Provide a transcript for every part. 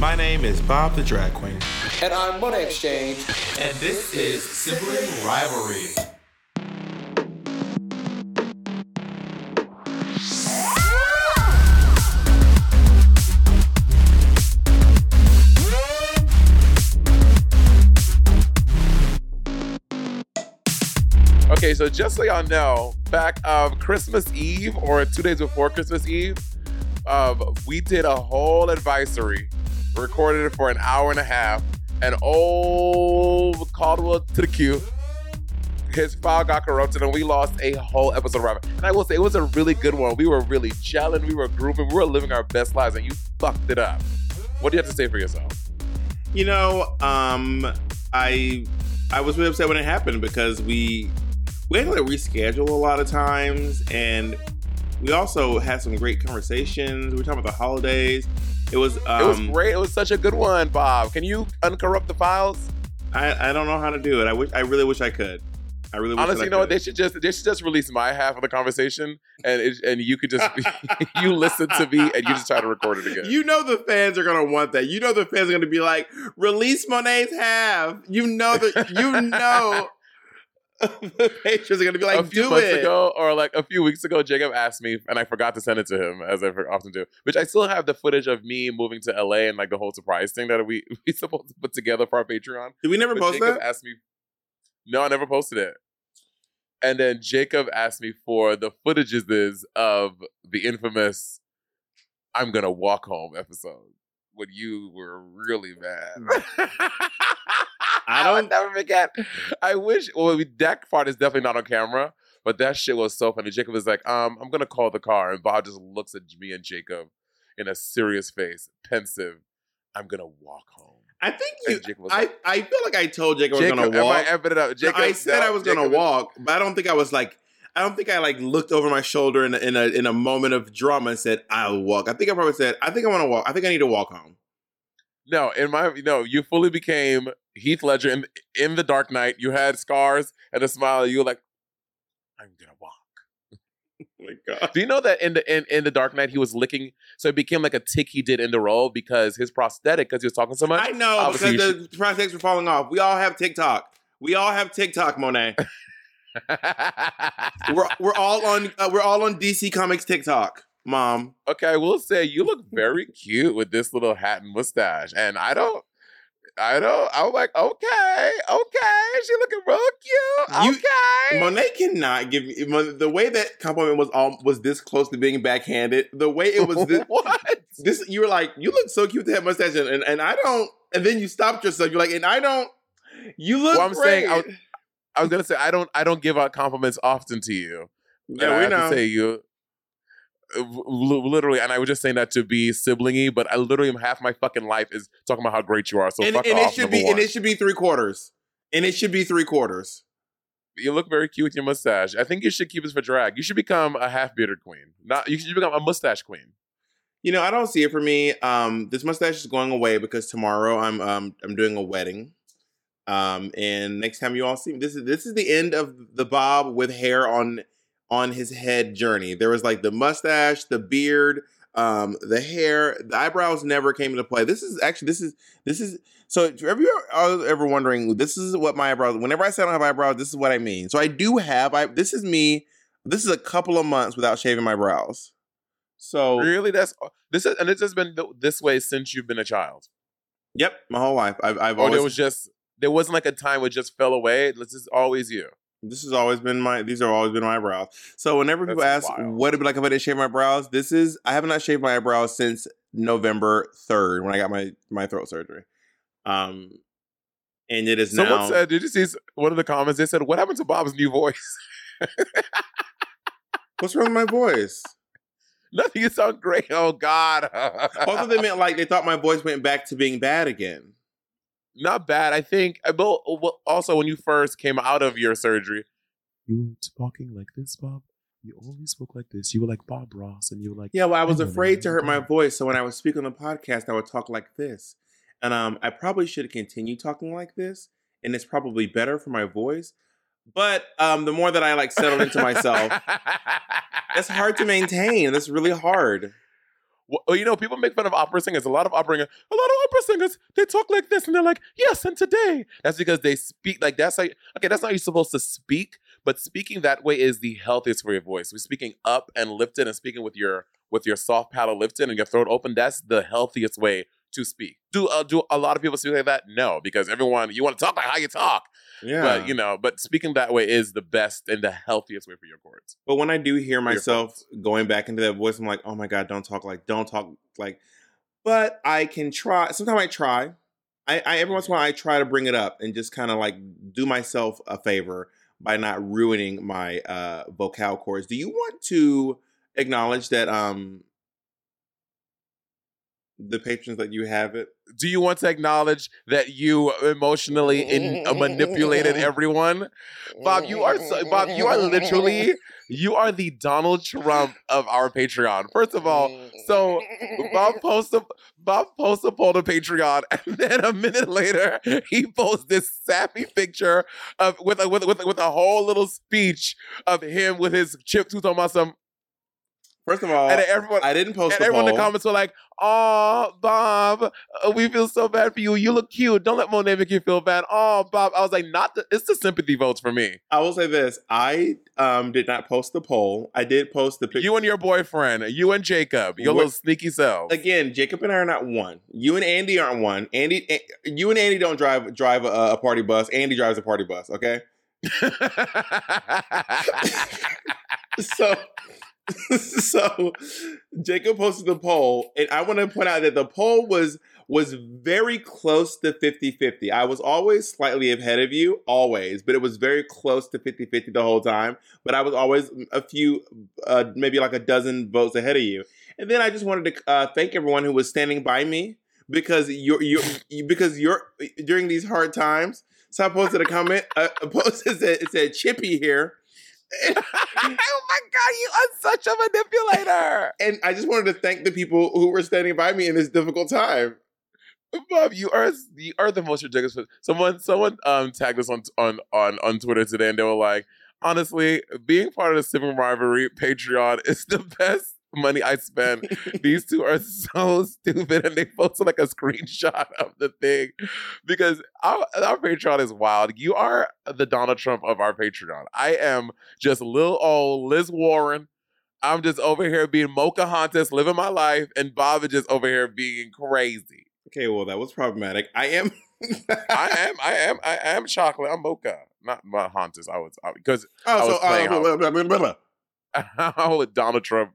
My name is Bob the Drag Queen. And I'm Monet X Change. And this is Sibling Rivalry. Okay, so just so y'all know, back of Christmas Eve or two days before Christmas Eve, um, we did a whole advisory, recorded it for an hour and a half, and old Caldwell to the queue. His file got corrupted, and we lost a whole episode of Rabbit. And I will say, it was a really good one. We were really gelling, we were grooving, we were living our best lives, and you fucked it up. What do you have to say for yourself? You know, um, I I was really upset when it happened because we we had to like reschedule a lot of times, and we also had some great conversations. We were talking about the holidays. It was um, it was great. It was such a good one, Bob. Can you uncorrupt the files? I, I don't know how to do it. I wish I really wish I could. I really wish honestly, I you know what? They should just they should just release my half of the conversation, and it, and you could just you listen to me and you just try to record it again. You know the fans are gonna want that. You know the fans are gonna be like, release Monet's half. You know that you know the patrons are gonna be like, a few do months it. ago, or like a few weeks ago, Jacob asked me, and I forgot to send it to him, as I often do. Which I still have the footage of me moving to LA and like the whole surprise thing that we we supposed to put together for our Patreon. Did we never But post Jacob that? asked me. No, I never posted it. And then Jacob asked me for the footages of the infamous "I'm gonna walk home" episode when you were really mad. I don't- never forget. I wish. Well, we- that part is definitely not on camera, but that shit was so funny. Jacob was like, "Um, I'm gonna call the car," and Bob just looks at me and Jacob in a serious face, pensive. I'm gonna walk home. I think you. Jacob I, like- I feel like I told Jacob, Jacob, I was gonna am I walk. effing it up? No, I said no, I was gonna is- walk, but I don't think I was like. I don't think I like looked over my shoulder in a, in a in a moment of drama and said I'll walk. I think I probably said I think I want to walk. I think I need to walk home. No, in my no, you fully became Heath Ledger in in the Dark Knight. You had scars and a smile. You were like, I'm gonna walk. Oh my God. Do you know that in the in, in the Dark Knight he was licking? So it became like a tick he did in the role because his prosthetic, because he was talking so much. I know because the prosthetics were falling off. We all have TikTok. We all have TikTok, Monet. we're we're all on uh, we're all on DC Comics TikTok, Mom. okay, I will say you look very cute with this little hat and mustache, and I don't. I don't. I'm like, okay, okay. She looking real cute. You- Okay. Monet cannot give me Mon- the way that compliment was all was this close to being backhanded. The way it was this, what? this you were like, you look so cute with that mustache, and, and, I don't. And then you stopped yourself. You're like, and I don't. You look. Well, I'm great. saying I was- I was gonna say I don't. I don't give out compliments often to you. Yeah, we know. say you. uh, Literally, and I was just saying that to be siblingy, but I literally am half my fucking life is talking about how great you are. So and, fuck and off. it should be one. and it should be three quarters. And it should be three quarters. you look very cute with your mustache. I think you should keep this for drag. You should become a half bearded queen. Not you should become a mustache queen. You know, I don't see it for me. Um, this mustache is going away because tomorrow I'm um I'm doing a wedding. Um, and next time you all see me, this is this is the end of the Bob with hair on on his head journey. There was like the mustache, the beard, um, the hair, the eyebrows never came into play. This is actually this is this is so if you are ever wondering, this is what my eyebrows. Whenever I say I don't have eyebrows, this is what I mean. So I do have. I this is me. This is a couple of months without shaving my brows. So Really, that's this is, and this has been this way since you've been a child. Yep, my whole life. I've, I've Or always. there was just there wasn't like a time where it just fell away. This is always you. this has always been my. These are always been my brows. So whenever people That's ask wild. what it'd be like if I didn't shave my brows, this is. I have not shaved my eyebrows since November third when I got my my throat surgery. Um, and it is Someone now. said, "Did you see one of the comments?" They said, "What happened to Bob's new voice?" What's wrong with my voice? Nothing. You sound great. Oh God. Also, they meant like they thought my voice went back to being bad again. Not bad. I think. uh, But also, when you first came out of your surgery, you were talking like this, Bob. You always spoke like this. You were like Bob Ross, and you were like, Yeah, well, I was Hang on a afraid to hurt my voice, so when I would speak on the podcast, I would talk like this. And um, I probably should continue talking like this, and it's probably better for my voice. But um, the more that I like settled into myself, it's hard to maintain. That's really hard. Well, oh, you know, people make fun of opera singers. A lot of opera a lot of opera singers, they talk like this, and they're like, "Yes, and today." That's because they speak like that's like okay, that's not you're supposed to speak, but speaking that way is the healthiest for your voice. We're speaking up and lifted, and speaking with your with your soft palate lifted and your throat open. That's the healthiest way to speak. Do uh, do a lot of people speak like that? No, because everyone you want to talk like how you talk. Yeah. But you know, but speaking that way is the best and the healthiest way for your cords. But when I do hear myself going back into that voice, I'm like, oh my God, don't talk like, don't talk like. But I can try. Sometimes I try. I, I every once in a while I try to bring it up and just kind of like do myself a favor by not ruining my uh vocal cords. Do you want to acknowledge that um the patrons that you have it? Do you want to acknowledge that you emotionally in, uh, manipulated everyone? Bob, you are so, Bob, you are literally you are the Donald Trump of our Patreon. First of all, so Bob posts a Bob posts a poll to Patreon, and then a minute later he posts this sappy picture of with a with, with, with a whole little speech of him with his chip tooth on my some, First of all, and everyone I didn't post and everyone in the comments were like, "Oh, Bob, uh, we feel so bad for you. You look cute. Don't let Monet make you feel bad." Oh, Bob, I was like, "Not the. It's the sympathy votes for me. I will say this: I um did not post the poll. I did post the picture. You and your boyfriend, you and Jacob, your little sneaky selves." Again, Jacob and I are not one. You and Andy aren't one. Andy, eh, you and Andy don't drive drive a, a party bus. Andy drives a party bus. Okay, so so Jacob posted the poll, and I want to point out that the poll was was very close to 50-50. I was always slightly ahead of you, always, but it was very close to 50-50 the whole time. But I was always a few, uh, maybe like a dozen votes ahead of you. And then I just wanted to uh, thank everyone who was standing by me because you're you you- because you're during these hard times. So I posted a comment. Uh, a post it said, it said Chippy here. oh my god, you are such a manipulator. And I just wanted to thank the people who were standing by me in this difficult time. Bob, you are you are the most ridiculous. person. Someone someone um tagged us on on on on Twitter today, and they were like, honestly, being part of the Sibling Rivalry Patreon is the best money I spend. These two are so stupid, and they posted like a screenshot of the thing because our, our Patreon is wild. You are the Donald Trump of our Patreon. I am just little old Liz Warren. I'm just over here being Pocahontas, living my life, and Bob is just over here being crazy. Okay, well that was problematic. I am. I am, I am, I am chocolate. I'm mocha, not Pocahontas. I was because Oh, I so was playing uh, how- blah, blah, blah, blah. Donald Trump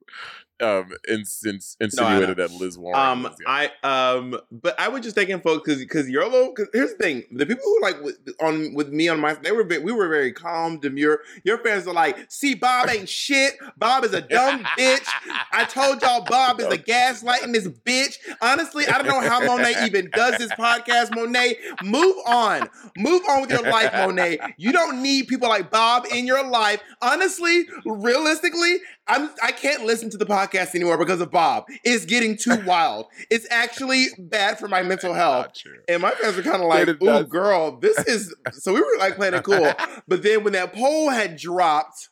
um ins- ins- insinuated that Liz Warren. Um. I um, but I was just thinking, folks, because because you're little. Cause here's the thing: the people who like with, on with me on my, they were we were very calm, demure. Your fans are like, see, Bob ain't shit. Bob is a dumb bitch. I told y'all, Bob is a gaslighting this bitch. Honestly, I don't know how Monet even does this podcast. Monet, move on, move on with your life, Monet. You don't need people like Bob in your life. Honestly, realistically, I'm I can't listen to the podcast anymore because of Bob. It's getting too wild. It's actually bad for my mental health. And my friends are kind of like, "Ooh, girl, this is." So we were like playing it cool, but then when that poll had dropped,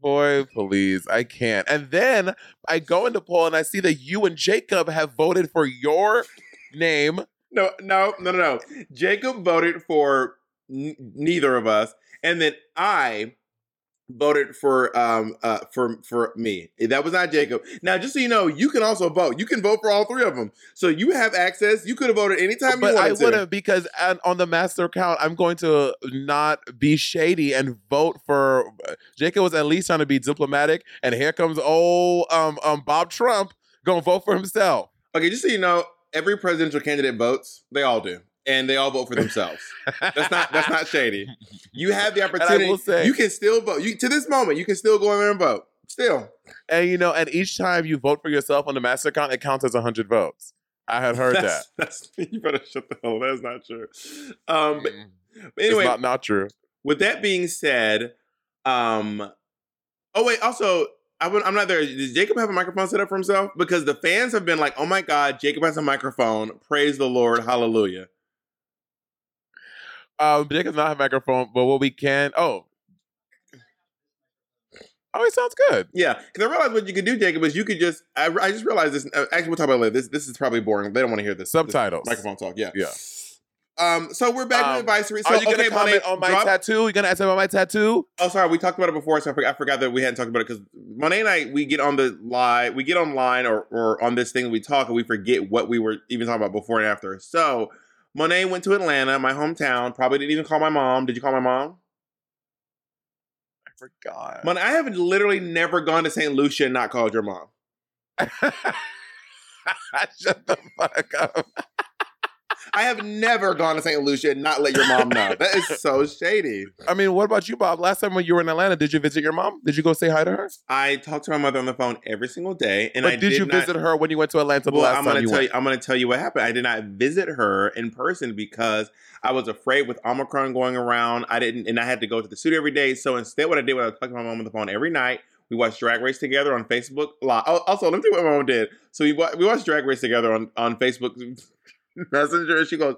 Boy, please, I can't. And then I go into poll and I see that you and Jacob have voted for your name. no, no, no, no, no. Jacob voted for n- neither of us, and then I voted for um uh for for me. That was not Jacob. Now, just so you know, you can also vote. You can vote for all three of them, so you have access. You could have voted anytime but you wanted to. I wouldn't because on, the master account, I'm going to not be shady and vote for Jacob was at least trying to be diplomatic, and here comes old um um Bob Trump gonna vote for himself. Okay, just so you know, every presidential candidate votes. They all do, and they all vote for themselves. That's not that's not shady. You have the opportunity. say- you can still vote. You to this moment, you can still go in there and vote. Still, And you know, and each time you vote for yourself on the master account, it counts as hundred votes. I had heard that. that's, That's you better shut the hell. That's not true. Um, but, Mm. but anyway, it's not not true. with that being said, um, oh wait, also. I I'm not there. Does Jacob have a microphone set up for himself? Because the fans have been like, "Oh my God, Jacob has a microphone! Praise the Lord, Hallelujah!" Um, Jacob does not have a microphone, but what we can, oh, Oh, it sounds good. Yeah, because I realized what you could do, Jacob, is you could just. I, I just realized this. uh, Actually, we'll talk about it later. This this is probably boring. They don't want to hear this. this Subtitles. microphone talk. Yeah. Yeah. Um. So we're back Um, with advisory. So Are you gonna okay, comment Monet, on my drop- tattoo? You gonna ask about my tattoo? Oh, sorry. We talked about it before, so I forgot, I forgot that we hadn't talked about it because Monet and I we get on the live, we get online or or on this thing we talk and we forget what we were even talking about before and after. So Monet went to Atlanta, my hometown. Probably didn't even call my mom. Did you call my mom? I forgot. Monet, I have literally never gone to St. Lucia and not called your mom. Shut the fuck up. I have never gone to St. Lucia and not let your mom know. That is so shady. I mean, what about you, Bob? Last time when you were in Atlanta, did you visit your mom? Did you go say hi to her? I talked to my mother on the phone every single day, and but I did, you not- visit her when you went to Atlanta the Well, last I'm gonna tell went? you. I'm gonna tell you what happened. I did not visit her in person because I was afraid with Omicron going around. I didn't, and I had to go to the studio every day. So instead, what I did was I talked to my mom on the phone every night. We watched Drag Race together on Facebook Live. Oh, also, let me tell you what my mom did. So we we watched Drag Race together on on Facebook Messenger, and she goes.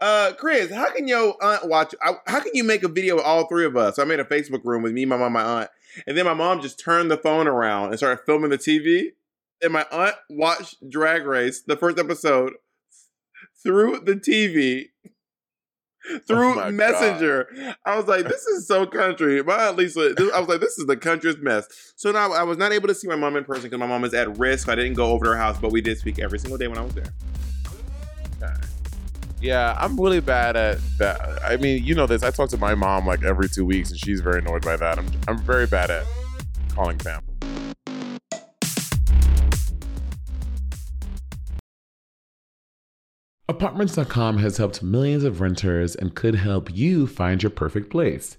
Uh, Chris, how can your aunt watch? I- How can you make a video with all three of us? So I made a Facebook room with me, my mom, my aunt, and then my mom just turned the phone around and started filming the TV. And my aunt watched Drag Race, the first episode, through the TV, through Oh Messenger. I was like, this is so country. My aunt Lisa, this, I was like, this is the country's mess. So now I was not able to see my mom in person because my mom is at risk. I didn't go over to her house, but we did speak every single day when I was there. Yeah, I'm really bad at that. I mean, you know this. I talk to my mom like every two weeks, and she's very annoyed by that. I'm I'm very bad at calling family. Apartments.com has helped millions of renters and could help you find your perfect place.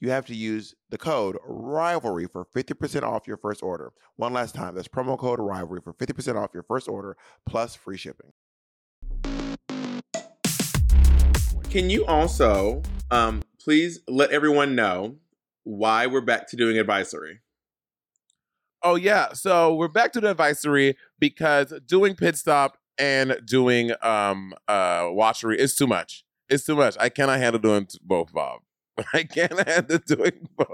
you have to use the code rivalry for 50% off your first order. One last time, that's promo code rivalry for 50% off your first order plus free shipping. Can you also um, please let everyone know why we're back to doing advisory? Oh yeah, so we're back to the advisory because doing pit stop and doing um uh watchery is too much. It's too much. I cannot handle doing both, Bob. But I can't handle doing both.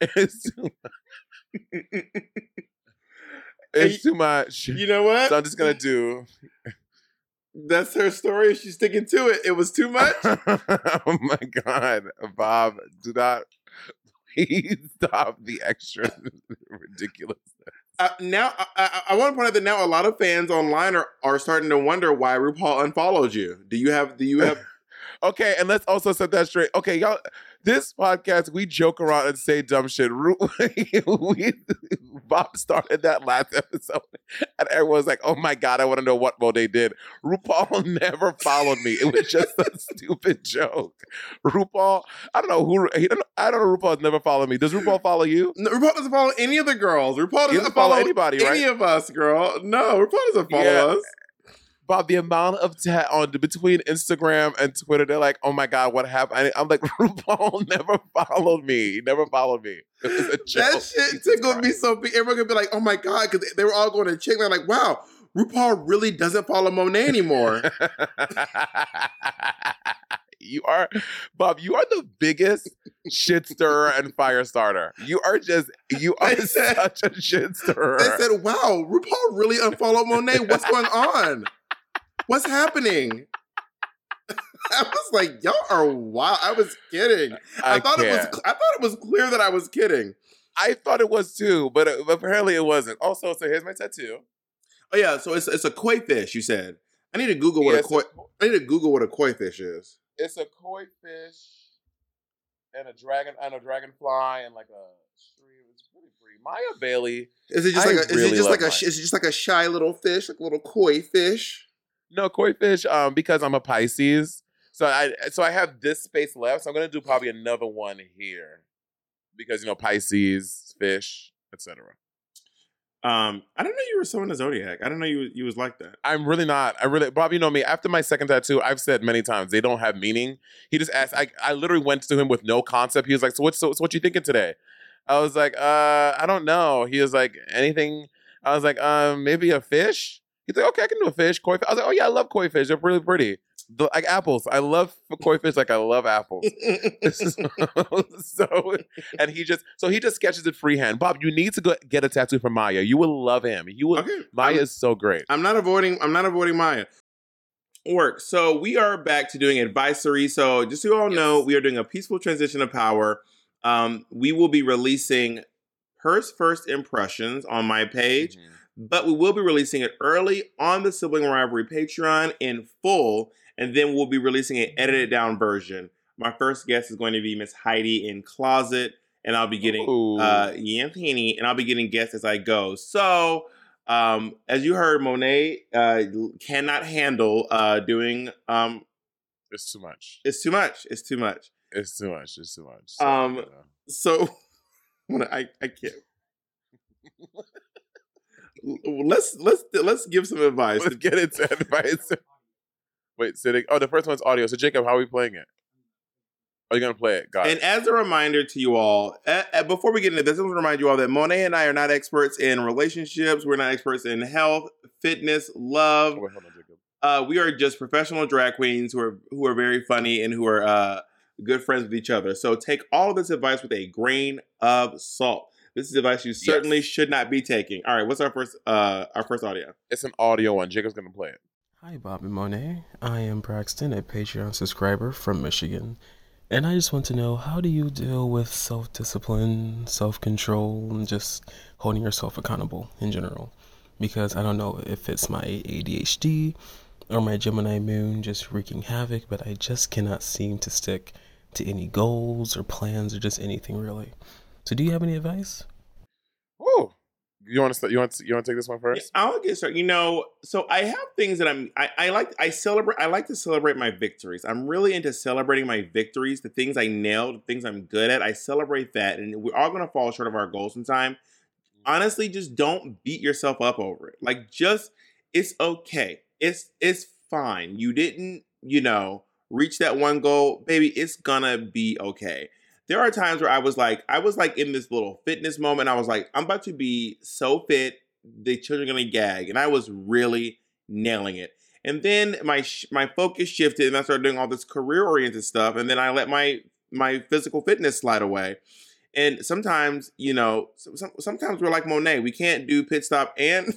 it's too much. It's too much. You know what? So I'm just gonna do. That's her story. She's sticking to it. It was too much. oh my god, Bob, do not please stop the extra ridiculous. Now, I, I, I want to point out that now a lot of fans online are, are starting to wonder why RuPaul unfollowed you. Do you have? Do you have? Okay, and let's also set that straight. Okay, y'all, this podcast we joke around and say dumb shit. We, Bob started that last episode, and everyone's like, "Oh my god, I want to know what Monet did." RuPaul never followed me. It was just a stupid joke. RuPaul, I don't know who. He don't, I don't know. RuPaul's never followed me. Does RuPaul follow you? No, RuPaul doesn't follow any of the girls. RuPaul doesn't, doesn't follow follow, anybody, any right? of us, girl. No, RuPaul doesn't follow Yeah. us. Bob, the amount of ta- on between Instagram and Twitter, they're like, "Oh my god, what happened?" I'm like, RuPaul never followed me. He never followed me. It was a joke. That shit tickled me so big. Everyone could be like, "Oh my god," because they were all going to check. They're like, "Wow, RuPaul really doesn't follow Monet anymore." you are, Bob. You are the biggest shit stirrer and fire starter. You are just, you are said- such a shit stirrer. they said, "Wow, RuPaul really unfollowed Monet. What's going on? What's happening?" I was like, "Y'all are wild." I was kidding. I, I, thought it was. I thought it was clear that I was kidding. I thought it was too, but uh, apparently it wasn't. Also, so here's my tattoo. Oh yeah, so it's it's a koi fish. You said. I need to Google what Yeah, a koi. I need to Google what a koi fish is. it's a koi fish and a dragon and a dragonfly and like a stream. It's pretty pretty. Maya Bailey. Is it just I like a, is it just like a mine. is it just like a shy little fish, like a little koi fish? No koi fish. Um, because I'm a Pisces, so I so I have this space left. So I'm gonna do probably another one here because you know Pisces, fish, etc. Um, I don't know you were so into zodiac. I don't know you you was like that. I'm really not. I really, Bob. You know me. After my second tattoo, I've said many times they don't have meaning. He just asked. I, I literally went to him with no concept. He was like, "So what's so, so what you thinking today?" I was like, "Uh, I don't know." He was like, "Anything?" I was like, "Um, maybe a fish." He's like, "Okay, I can do a fish, koi." Fish. I was like, "Oh yeah, I love koi fish. They're really pretty. The- like apples. I love koi fish like I love apples." so and he just so he just sketches it freehand. Bob, you need to go get a tattoo from Maya. You will love him. You will. okay, Maya I'm, is so great. I'm not avoiding. I'm not avoiding Maya. Work. So we are back to doing advisory. So just so you all know, we are doing a peaceful transition of power. Um, we will be releasing Hers first impressions on my page. Mhm. But we will be releasing it early on the Sibling Rivalry Patreon in full, and then we'll be releasing an edited down version. My first guest is going to be Miss Heidi N Closet, and I'll be getting Ooh. uh Yanthini, and I'll be getting guests as I go. So, um, as you heard, Monet uh, cannot handle uh, doing um, It's too much. it's too much. It's too much. It's too much. It's too much. So, Um, you know. So, I I can't. let's let's let's give some advice. let's get into advice. Wait, sitting. Oh, the first one's audio. So Jacob, how are we playing it? Are you gonna play it? Got And it. as a reminder to you all, uh, uh, before we get into this, I want to remind you all that Monet and I are not experts in relationships. We're not experts in health, fitness, love. Oh, wait, hold on, Jacob. Uh, we are just professional drag queens who are who are very funny and who are uh, good friends with each other. So take all of this advice with a grain of salt. This is advice you certainly Yes. should not be taking. All right, what's our first uh, our first audio? It's an audio one. Jacob's gonna play it. Hi, Bobby Monet. I am Braxton, a Patreon subscriber from Michigan. And I just want to know how do you deal with self discipline, self control, and just holding yourself accountable in general? Because I don't know if it's my ADHD or my Gemini moon just wreaking havoc, but I just cannot seem to stick to any goals or plans or just anything really. So, do you have any advice? Oh, You want to? You want? You want to take this one first? I'll get started. You know, so I have things that I'm. I, I like. I celebrate. I like to celebrate my victories. I'm really into celebrating my victories. The things I nailed, the things I'm good at. I celebrate that, and we're all gonna fall short of our goals sometime. Honestly, just don't beat yourself up over it. Like, just it's okay. It's it's fine. You didn't, you know, reach that one goal, baby. It's gonna be okay there are times where I was like, I was like in this little fitness moment. I was like, I'm about to be so fit the children are gonna gag, and I was really nailing it. And then my sh- my focus shifted, and I started doing all this career oriented stuff, and then I let my my physical fitness slide away. And sometimes, you know, some, some, sometimes we're like Monet. We can't do pit stop and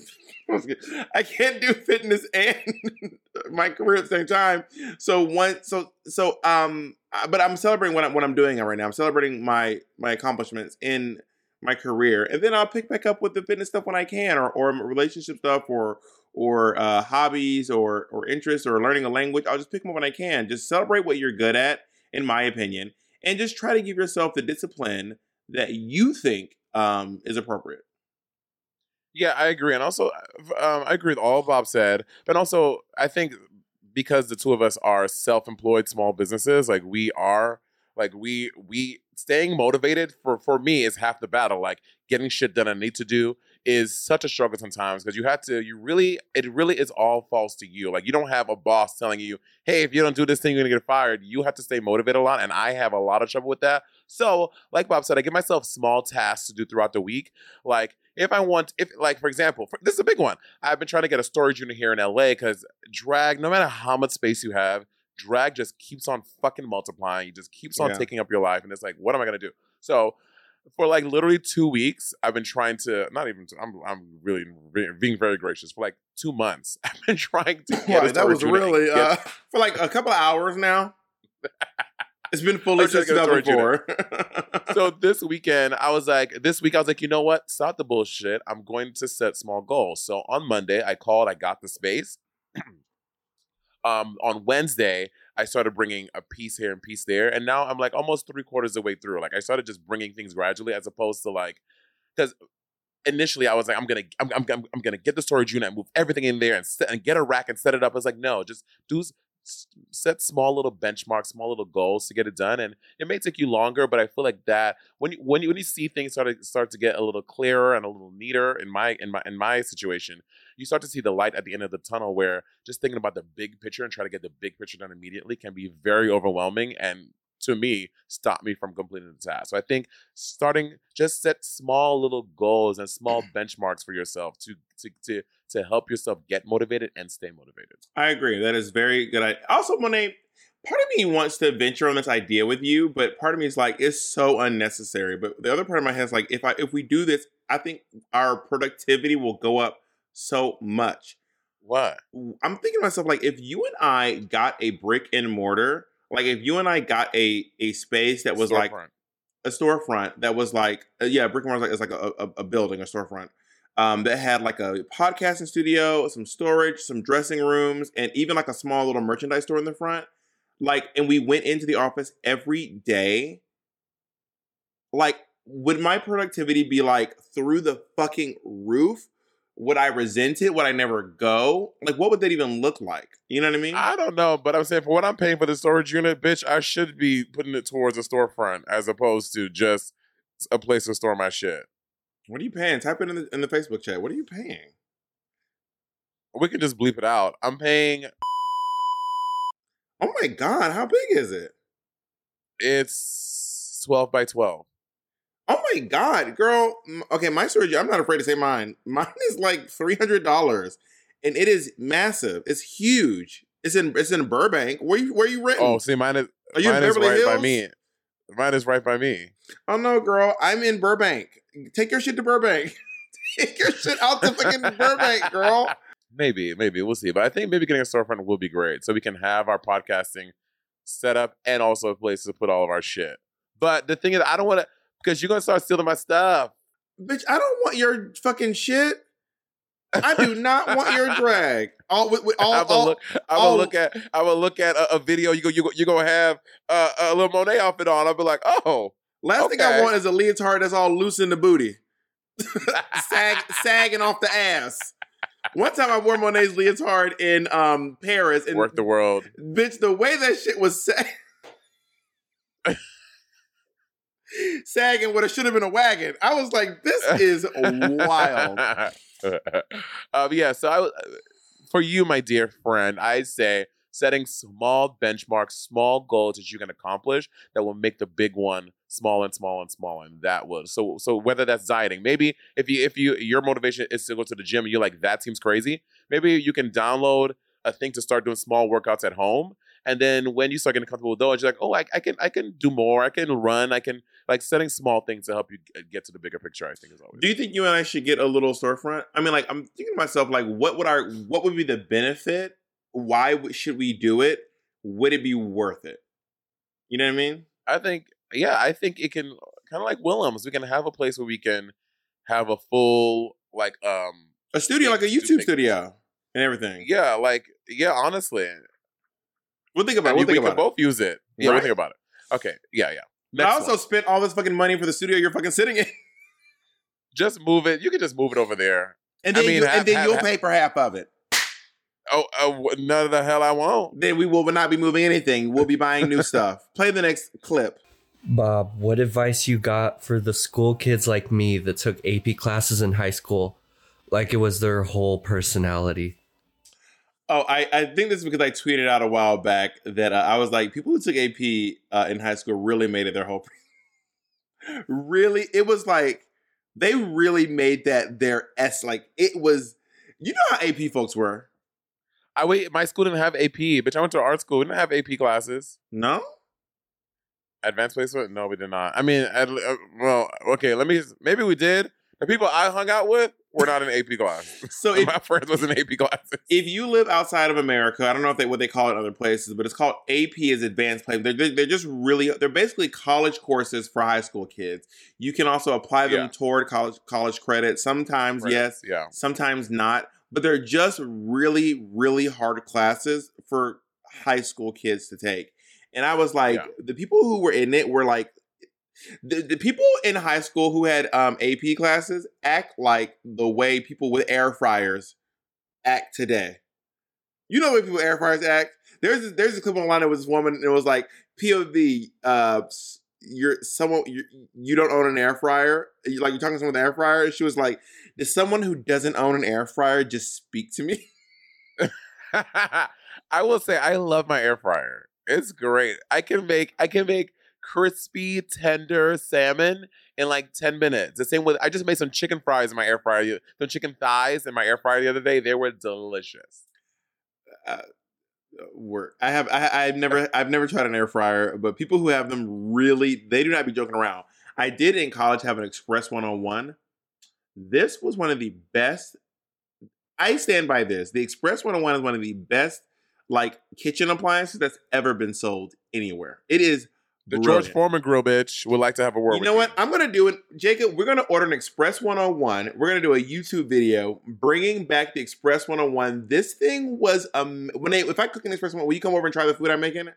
I can't do fitness and my career at the same time. So one, so so um, but I'm celebrating what I'm what I'm doing right now. I'm celebrating my my accomplishments in my career, and then I'll pick back up with the fitness stuff when I can, or or relationship stuff, or or uh, hobbies, or or interests, or learning a language. I'll just pick them up when I can. Just celebrate what you're good at, in my opinion, and just try to give yourself the discipline that you think um, is appropriate. Yeah, I agree, and also um, I agree with all Bob said, but also I think because the two of us are self-employed small businesses, like we are, like we we staying motivated for for me is half the battle. Like getting shit done I need to do is such a struggle sometimes because you have to you really it really is all false to you. Like you don't have a boss telling you, "Hey, if you don't do this thing, you're to get fired." You have to stay motivated a lot and I have a lot of trouble with that. So, like Bob said, I give myself small tasks to do throughout the week. Like if I want, if like for example, for, this is a big one. I've been trying to get a storage unit here in LA because drag, no matter how much space you have, drag just keeps on fucking multiplying. It just keeps on Yeah. taking up your life, and it's like, what am I gonna do? So. For like literally two weeks, I've been trying to not even. I'm I'm really being very gracious. For like two months, I've been trying to get a that was really get- uh, for like a couple of hours now. It's been fully I'm trying since to get a storage 2004. so this weekend, I was like, this week I was like, you know what? Stop the bullshit. I'm going to set small goals. So on Monday, I called. I got the space. um, on Wednesday, I started bringing a piece here and piece there, and now I'm like almost three quarters of the way through. Like I started just bringing things gradually, as opposed to like, because initially I was like, I'm gonna, I'm, I'm, I'm, gonna get the storage unit and move everything in there and set, and get a rack and set it up. I was like, no, just do set small little benchmarks, small little goals to get it done, and it may take you longer, but I feel like that when you when you when you see things start to start to get a little clearer and a little neater in my in my in my situation, you start to see the light at the end of the tunnel. Where just thinking about the big picture and try to get the big picture done immediately can be very overwhelming and to me stop me from completing the task. So I think starting just set small little goals and small benchmarks for yourself to to to to help yourself get motivated and stay motivated. I agree. That is very good. I, also, Monet, part of me wants to venture on this idea with you, but part of me is like, it's so unnecessary. But the other part of my head is like, if I if we do this, I think our productivity will go up so much. What? I'm thinking to myself, like, if you and I got a brick and mortar, like if you and I got a a space that was like a storefront that was like uh, yeah, brick and mortar is like, is like a, a, a building, a storefront. Um, that had like a podcasting studio, some storage, some dressing rooms, and even like a small little merchandise store in the front. Like, and we went into the office every day. Like, would my productivity be like through the fucking roof? Would I resent it? Would I never go? Like, what would that even look like? You know what I mean? I don't know, but I'm saying for what I'm paying for the storage unit, bitch, I should be putting it towards a storefront as opposed to just a place to store my shit. What are you paying? Type it in the in the Facebook chat. What are you paying? We can just bleep it out. I'm paying. Oh my god, how big is it? It's twelve by twelve. Oh my god, girl. Okay, my storage. I'm not afraid to say mine. Mine is like three hundred dollars, and it is massive. It's huge. It's in it's in Burbank. Where you where you renting? Oh, see, mine is Are you in mine is right Hills? by me. Mine is right by me. Oh no, girl. I'm in Burbank. Take your shit to Burbank. Take your shit out to fucking Burbank, girl. Maybe, maybe we'll see. But I think maybe getting a storefront will be great, so we can have our podcasting set up and also a place to put all of our shit. But the thing is, I don't want to because you're gonna start stealing my stuff. Bitch, I don't want your fucking shit. I do not want your drag. All with, with all, I will look. I will all- look at. I will look at a, a video. You go. You go. You gonna have uh, a little Monet outfit on. I'll be like, oh, Last thing I want is a leotard that's all loose in the booty, Sag, sagging off the ass. One time I wore Monet's leotard in um Paris, and work the world. bitch, the way that shit was sag- sagging, what it should have been a wagon. I was like, this is wild. um, yeah. So I, for you, my dear friend, I say setting small benchmarks, small goals that you can accomplish that will make the big one smaller and smaller and smaller. And that was so. So whether that's dieting, maybe if you if you your motivation is to go to the gym and you're like that seems crazy, maybe you can download a thing to start doing small workouts at home. And then when you start getting comfortable with those, you're like, oh, I, I can I can do more. I can run. I can like setting small things to help you get to the bigger picture. I think is always. Do you think you and I should get a little storefront? I mean, like, I'm thinking to myself, like, what would our, what would be the benefit? Why should we do it? Would it be worth it? You know what I mean? I think, yeah, I think it can kind of like Willems. We can have a place where we can have a full like um A studio, like a YouTube studio, and everything. yeah like yeah honestly We'll think about. I it. We'll we think can about. it. both use it. Yeah, we'll think about it. Okay, yeah, yeah. But I also one. spent all this fucking money for the studio you're fucking sitting in, just move it. You can just move it over there. and I then mean, you, have- and then have- you'll have- pay for half of it. Oh, uh, none of the hell I won't. Then we will not be moving anything. We'll be buying new stuff. Play the next clip. Bob, what advice you got for the school kids like me that took AP classes in high school like it was their whole personality? Oh, I, I think this is because I tweeted out a while back that uh, I was like, people who took AP uh, in high school really made it their whole. really, it was like they really made that their s. Like it was, you know how AP folks were. I wait. My school didn't have AP, but I went to art school. We didn't have AP classes. No, Advanced placement? No, we did not. I mean, uh, well, okay. Let me. Maybe we did. The people I hung out with were not in AP class. so if My friends was in AP classes. if you live outside of America, I don't know if they what they call it in other places, but it's called AP is advanced placement. They're, they're just really they're basically college courses for high school kids. You can also apply them Yeah. toward college college credit. Sometimes Right. yes, Yeah. sometimes not. But they're just really, really hard classes for high school kids to take. And I was like, Yeah. the people who were in it were like, the, the people in high school who had um, AP classes act like the way people with air fryers act today. You know the people air fryers act. There's this, there's a clip online that was this woman. And it was like POV. Uh, you're someone you you don't own an air fryer. You, like you're talking to someone with an air fryer. She was like, "Does someone who doesn't own an air fryer just speak to me?" I will say I love my air fryer. It's great. I can make I can make crispy, tender salmon in like 10 minutes. The same with I just made some chicken fries in my air fryer. Some chicken thighs in my air fryer the other day. They were delicious. Uh, uh, Work. I have. I, I've never. I've never tried an air fryer, but people who have them really, they do not be joking around. I did in college have an Express 101. This was one of the best. I stand by this. The Express 101 is one of the best like kitchen appliances that's ever been sold anywhere. It is The brilliant. George Foreman grill bitch would like to have a word You know what? I'm gonna do it, Jacob. We're gonna order an Express 101. We're gonna do a YouTube video bringing back the Express 101. This thing was um when they if I cook an Express 101, will you come over and try the food I'm making?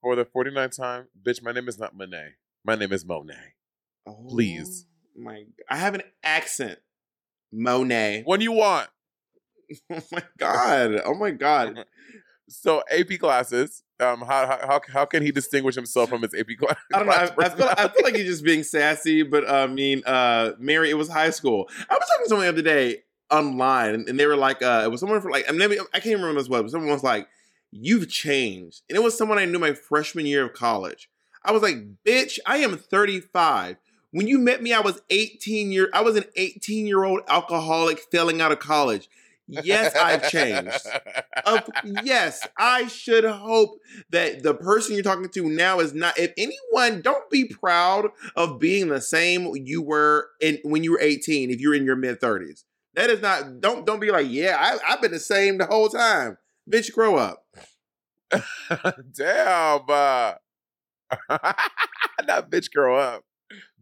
For the 49th time, bitch, my name is not Monet. My name is Monet. Oh, Please. my, I have an accent. Monet. When you want. Oh my god. Oh my god. So AP classes. Um, how how how, can he distinguish himself from his AP class? I don't know. I, I feel I feel like he's just being sassy, but uh, I mean, uh, Mary, it was high school. I was talking to someone the other day online, and, and they were like, uh, it was someone from like, I, mean, I can't remember this was, but someone was like, "You've changed," and it was someone I knew my freshman year of college. I was like, "Bitch, I am 35." When you met me, I was 18 year. I was an 18 year old alcoholic failing out of college. Yes, I've changed. Of, yes, I should hope that the person you're talking to now is not. If anyone, don't be proud of being the same you were in when you were 18. If you're in your mid 30s, that is not. Don't don't be like, yeah, I, I've been the same the whole time. Bitch, grow up. Damn. Uh, that bitch grow up.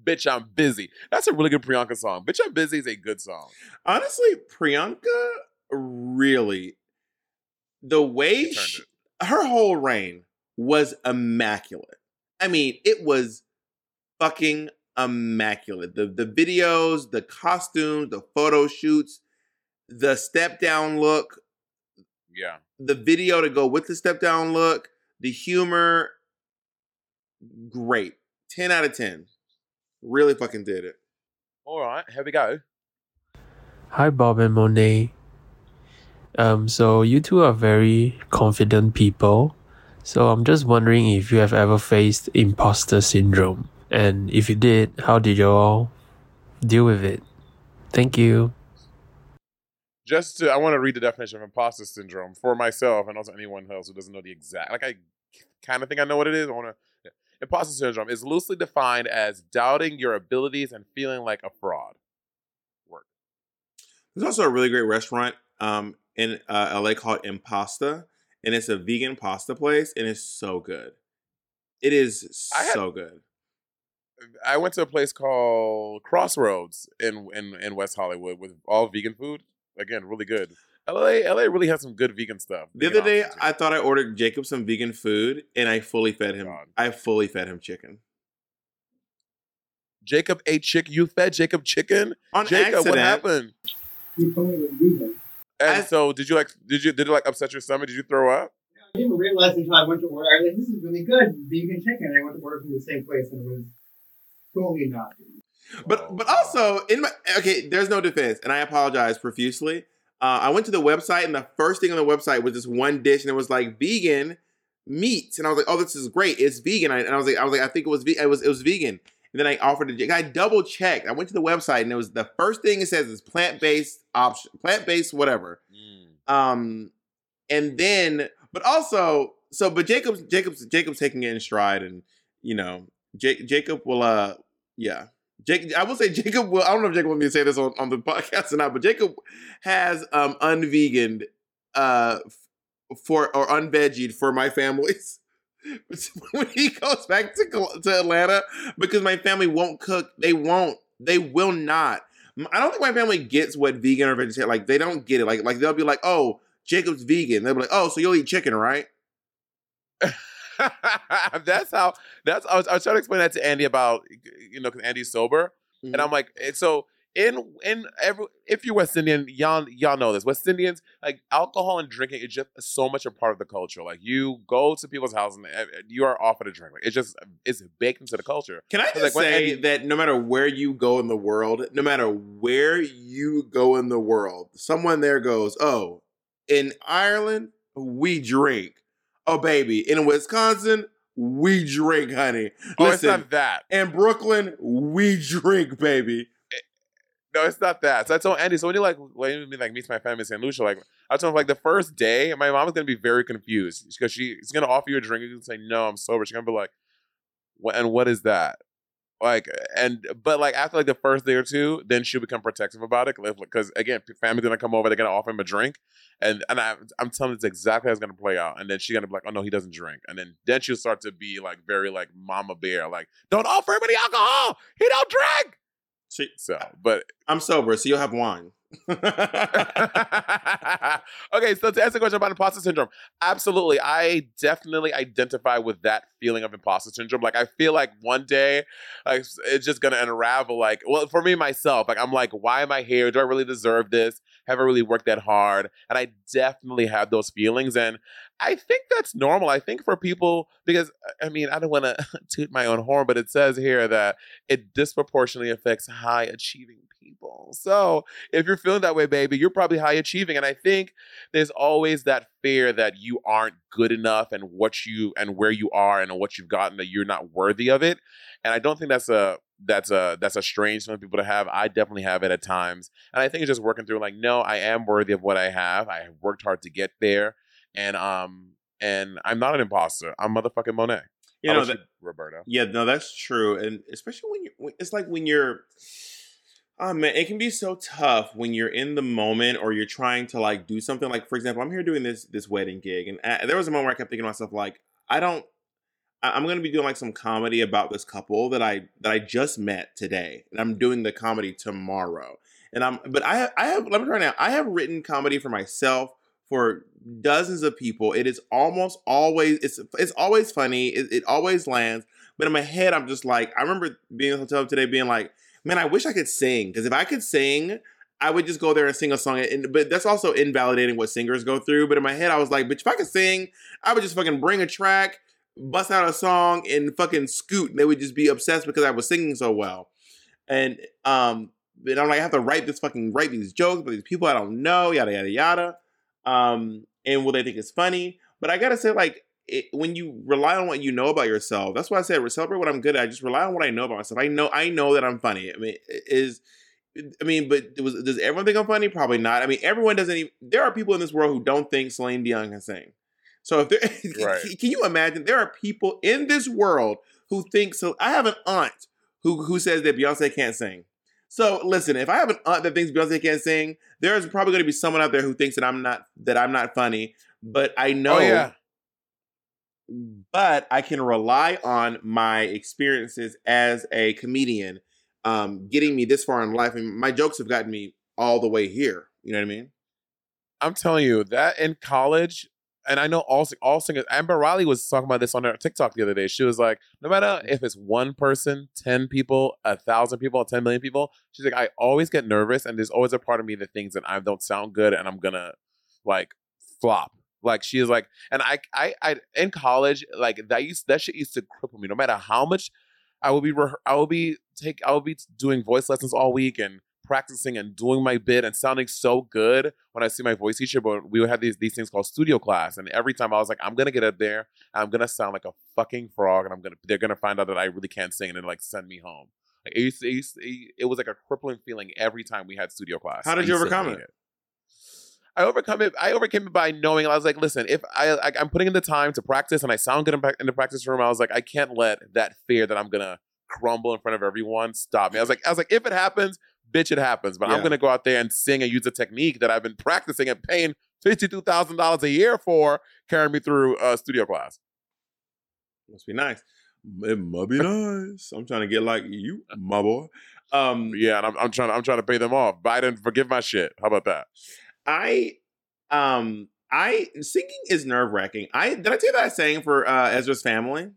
Bitch, I'm busy. That's a really good Priyanka song. Bitch, I'm busy is a good song. Honestly, Priyanka really the way she she, her whole reign was immaculate. I mean, it was fucking immaculate. The the videos, the costumes, the photo shoots, the step down look, Yeah. the video to go with the step down look, the humor, great. 10 out of 10. Really fucking did it. All right, here we go. Hi, Bob and Monet. Um, so you two are very confident people. So I'm just wondering if you have ever faced imposter syndrome. And if you did, how did you all deal with it? Thank you. Just to, I want to read the definition of imposter syndrome for myself and also anyone else who doesn't know the exact. Like I kind of think I know what it is. I want to. Yeah. Imposter syndrome is loosely defined as doubting your abilities and feeling like a fraud. Work. There's also a really great restaurant um, in uh, LA called Impasta, and it's a vegan pasta place, and it's so good. It is I had- so good. I went to a place called Crossroads in in in West Hollywood with all vegan food. Again, really good. LA LA really has some good vegan stuff. The vegan other day, options. I thought I ordered Jacob some vegan food, and I fully fed him. God. I fully fed him chicken Jacob ate chicken. You fed Jacob chicken. on Jacob, accident. what happened? He told me it was vegan. And I- so, did you like? Did you did it like upset your stomach? Did you throw up? I didn't realize until I went to order. I was like, "This is really good, vegan chicken." I went to order from the same place, and it was totally not. But but also in my okay, there's no defense, and I apologize profusely. Uh, I went to the website, and the first thing on the website was this one dish, and it was like vegan meats, and I was like, "Oh, this is great! It's vegan." I, and I was like, "I was like, I think it was ve- it was it was vegan." And then I offered it. I double checked. I went to the website, and it was the first thing it says is plant based option, plant based whatever. Um, and then, but also, so, but Jacob's Jacob's Jacob's taking it in stride, and you know, Jake Jacob will, uh, yeah, Jake. I will say Jacob will. I don't know if Jacob wants me to say this on, on the podcast or not, but Jacob has um unveganed, uh, for or unvegied for my families. when he goes back to to Atlanta, because my family won't cook, they won't, they will not. I don't think my family gets what vegan or vegetarian like. They don't get it. Like like they'll be like, oh, Jacob's vegan. They'll be like, oh, so you'll eat chicken, right? that's how. That's I was, I was trying to explain that to Andy about you know because Andy's sober, and mm-hmm. I'm like, so in in every if you're West Indian, y'all y'all know this. West Indians like alcohol and drinking is just so much a part of the culture. Like you go to people's houses and uh, you are offered a drink. Like it's just it's baked into the culture. Can I just when say Andy- that no matter where you go in the world, no matter where you go in the world, someone there goes, oh, in Ireland we drink. Oh, baby, in Wisconsin we drink, honey. Oh, it's not that. in Brooklyn we drink, baby. No, it's not that. So I told Andy. So when you like when he like meets my family in St. Lucia, like I told him like the first day, my mom is gonna be very confused because she's gonna offer you a drink. and say no, I'm sober. She's gonna be like, what? And what is that? Like and but like after like the first day or two, then she'll become protective about it because again, family's gonna come over, they're gonna offer him a drink, and and I, I'm telling you it's exactly how it's gonna play out. And then she's gonna be like, oh no, he doesn't drink, and then then she'll start to be like very like mama bear, like don't offer him any alcohol, he don't drink. So, So, but I'm sober, so you'll have wine. okay, so to answer the question about imposter syndrome, absolutely. I definitely identify with that feeling of imposter syndrome. Like I feel like one day, like it's just gonna unravel. Like, well, for me myself, like I'm like, why am I here? Do I really deserve this? Have I really worked that hard? And I definitely have those feelings, and I think that's normal. I think for people because I mean I don't want to toot my own horn, but it says here that it disproportionately affects high achieving people. So if you're feeling that way, baby, you're probably high achieving. And I think there's always that fear that you aren't good enough and what you and where you are and what you've gotten that you're not worthy of it. And I don't think that's a that's a that's a strange thing for people to have. I definitely have it at times. And I think it's just working through like, no, I am worthy of what I have. I worked hard to get there. And um and I'm not an imposter. I'm motherfucking Monet. You know that, Roberto. Yeah, no, that's true, and especially when you, it's like when you're, oh man, it can be so tough when you're in the moment or you're trying to like do something. Like for example, I'm here doing this this wedding gig, and uh, there was a moment where I kept thinking to myself like, I don't, I- I'm gonna be doing like some comedy about this couple that I that I just met today, and I'm doing the comedy tomorrow, and I'm, but I I have, let me try now, I have written comedy for myself for dozens of people. It is almost always it's it's always funny. It, it always lands. But in my head, I'm just like I remember being in the hotel today, being like, man, I wish I could sing because if I could sing. I would just go there and sing a song, and, but that's also invalidating what singers go through. But in my head, I was like, "Bitch, if I could sing, I would just fucking bring a track, bust out a song, and fucking scoot." And they would just be obsessed because I was singing so well. And um, and I'm like, I have to write this fucking write these jokes, but these people I don't know, yada yada yada. Um, and will they think it's funny? But I gotta say, like, it, when you rely on what you know about yourself, that's why I said celebrate what I'm good at. I just rely on what I know about myself. I know, I know that I'm funny. I mean, is I mean, but was, does everyone think I'm funny? Probably not. I mean, everyone doesn't even. There are people in this world who don't think Celine Dion can sing. So if there, Right. can you imagine? There are people in this world who think so. I have an aunt who who says that Beyonce can't sing. So listen, if I have an aunt that thinks Beyonce can't sing, there's probably going to be someone out there who thinks that I'm not that I'm not funny. But I know, Oh yeah. but I can rely on my experiences as a comedian, um, getting me this far in life. And my jokes have gotten me all the way here. You know what I mean? I'm telling you that in college, and I know all all singers. Amber Riley was talking about this on her TikTok the other day. She was like, no matter mm-hmm. if it's one person, ten people, a thousand people, ten million people, she's like, I always get nervous, and there's always a part of me that thinks that I don't sound good, and I'm gonna like flop. Like she is like, and I, I, I in college, like that used that shit used to cripple me. No matter how much I will be, I will be take, I will be doing voice lessons all week and practicing and doing my bit and sounding so good when I see my voice teacher. But we would have these these things called studio class, and every time I was like, I'm gonna get up there, I'm gonna sound like a fucking frog, and I'm gonna they're gonna find out that I really can't sing and then like send me home. Like it, used to, it, used to- it was like a crippling feeling every time we had studio class. How did you overcome hate it? I overcome it. I overcame it by knowing. I was like, listen, if I, I I'm putting in the time to practice and I sound good in, in the practice room, I was like, I can't let that fear that I'm gonna crumble in front of everyone stop me. I was like, I was like, if it happens, bitch, it happens. But I'm gonna go out there and sing and use a technique that I've been practicing and paying fifty two thousand dollars a year for, carrying me through uh, studio class. Must be nice. It must be nice. I'm trying to get like you, my boy. Um, Yeah, and I'm, I'm trying. I'm trying to pay them off. Biden, forgive my shit. How about that? I um I singing is nerve wracking. I did I tell you that I sang for uh, Ezra's family.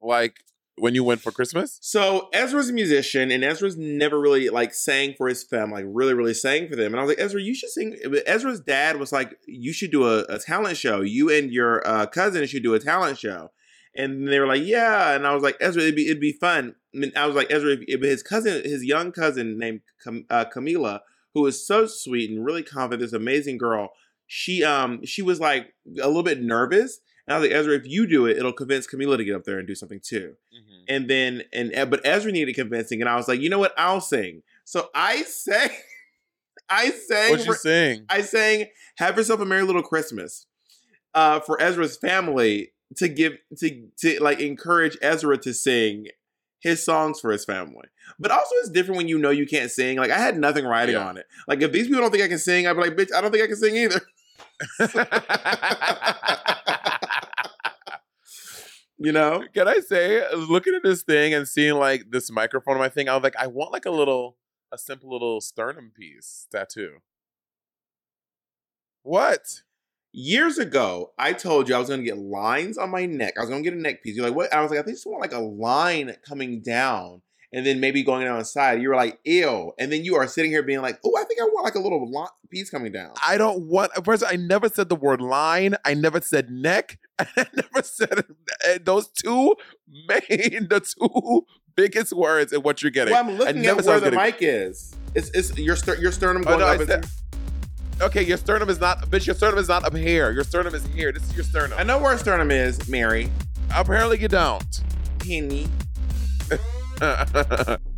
Like when you went for Christmas. So Ezra's a musician, and Ezra's never really like sang for his family, like really, really sang for them. And I was like, Ezra, you should sing. Ezra's dad was like, you should do a, a talent show. You and your uh, cousin should do a talent show. And they were like, yeah. And I was like, Ezra, it'd be it'd be fun. And I was like, Ezra, his cousin, his young cousin named Cam, uh, Camila, who is so sweet and really confident, this amazing girl. She um she was like a little bit nervous. And I was like, Ezra, if you do it, it'll convince Camila to get up there and do something too. And then and uh, but Ezra needed convincing, and I was like, you know what? I'll sing. So I sang, I sang. What you sing? I sang "Have Yourself a Merry Little Christmas" uh, for Ezra's family to give to to like encourage Ezra to sing his songs for his family. But also, it's different when you know you can't sing. Like I had nothing writing Yeah. on it. Like if these people don't think I can sing, I'd be like, bitch, I don't think I can sing either. you know? Can I say, looking at this thing and seeing like this microphone on my thing, I was like, I want like a little, a simple little sternum piece tattoo. What? Years ago, I told you I was going to get lines on my neck. I was going to get a neck piece. You're like, what? I was like, I think I just want like a line coming down and then maybe going down the side. You were like, ew. And then you are sitting here being like, oh, I think I want like a little piece coming down. I don't want. First, I never said the word line. I never said neck. I never said uh, those two main, the two biggest words in what you're getting. Well, I'm looking at where the getting- mic is. It's, it's your, your sternum Oh, going no, I up. and- Okay, your sternum is not, bitch. Your sternum is not up here. Your sternum is here. This is your sternum. I know where sternum is, Mary. Apparently, you don't. Penny.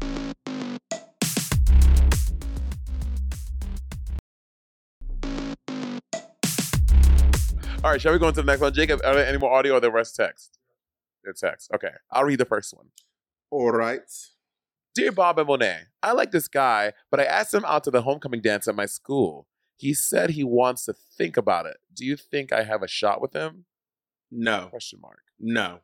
All right, shall we go into the next one? Jacob, are there any more audio or the rest text? They're text. Okay, I'll read the first one. All right. Dear Bob and Monet, I like this guy, but I asked him out to the homecoming dance at my school. He said he wants to think about it. Do you think I have a shot with him? No. Question mark. No.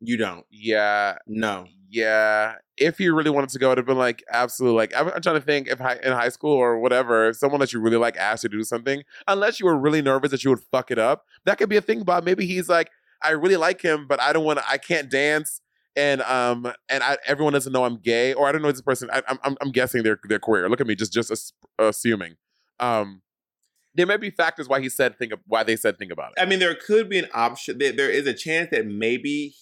You don't. Yeah, No. yeah. If you really wanted to go, it'd have been like absolutely. Like I'm, I'm trying to think if hi, in high school or whatever, if someone that you really like asked you to do something, unless you were really nervous that you would fuck it up, that could be a thing. Bob, maybe he's like, I really like him, but I don't want to. I can't dance, and um, and I, everyone doesn't know I'm gay, or I don't know this person. I, I'm, I'm I'm guessing their their queer. Look at me, just just as, assuming. Um, there may be factors why he said think of, why they said think about it. I mean, there could be an option. There, there is a chance that maybe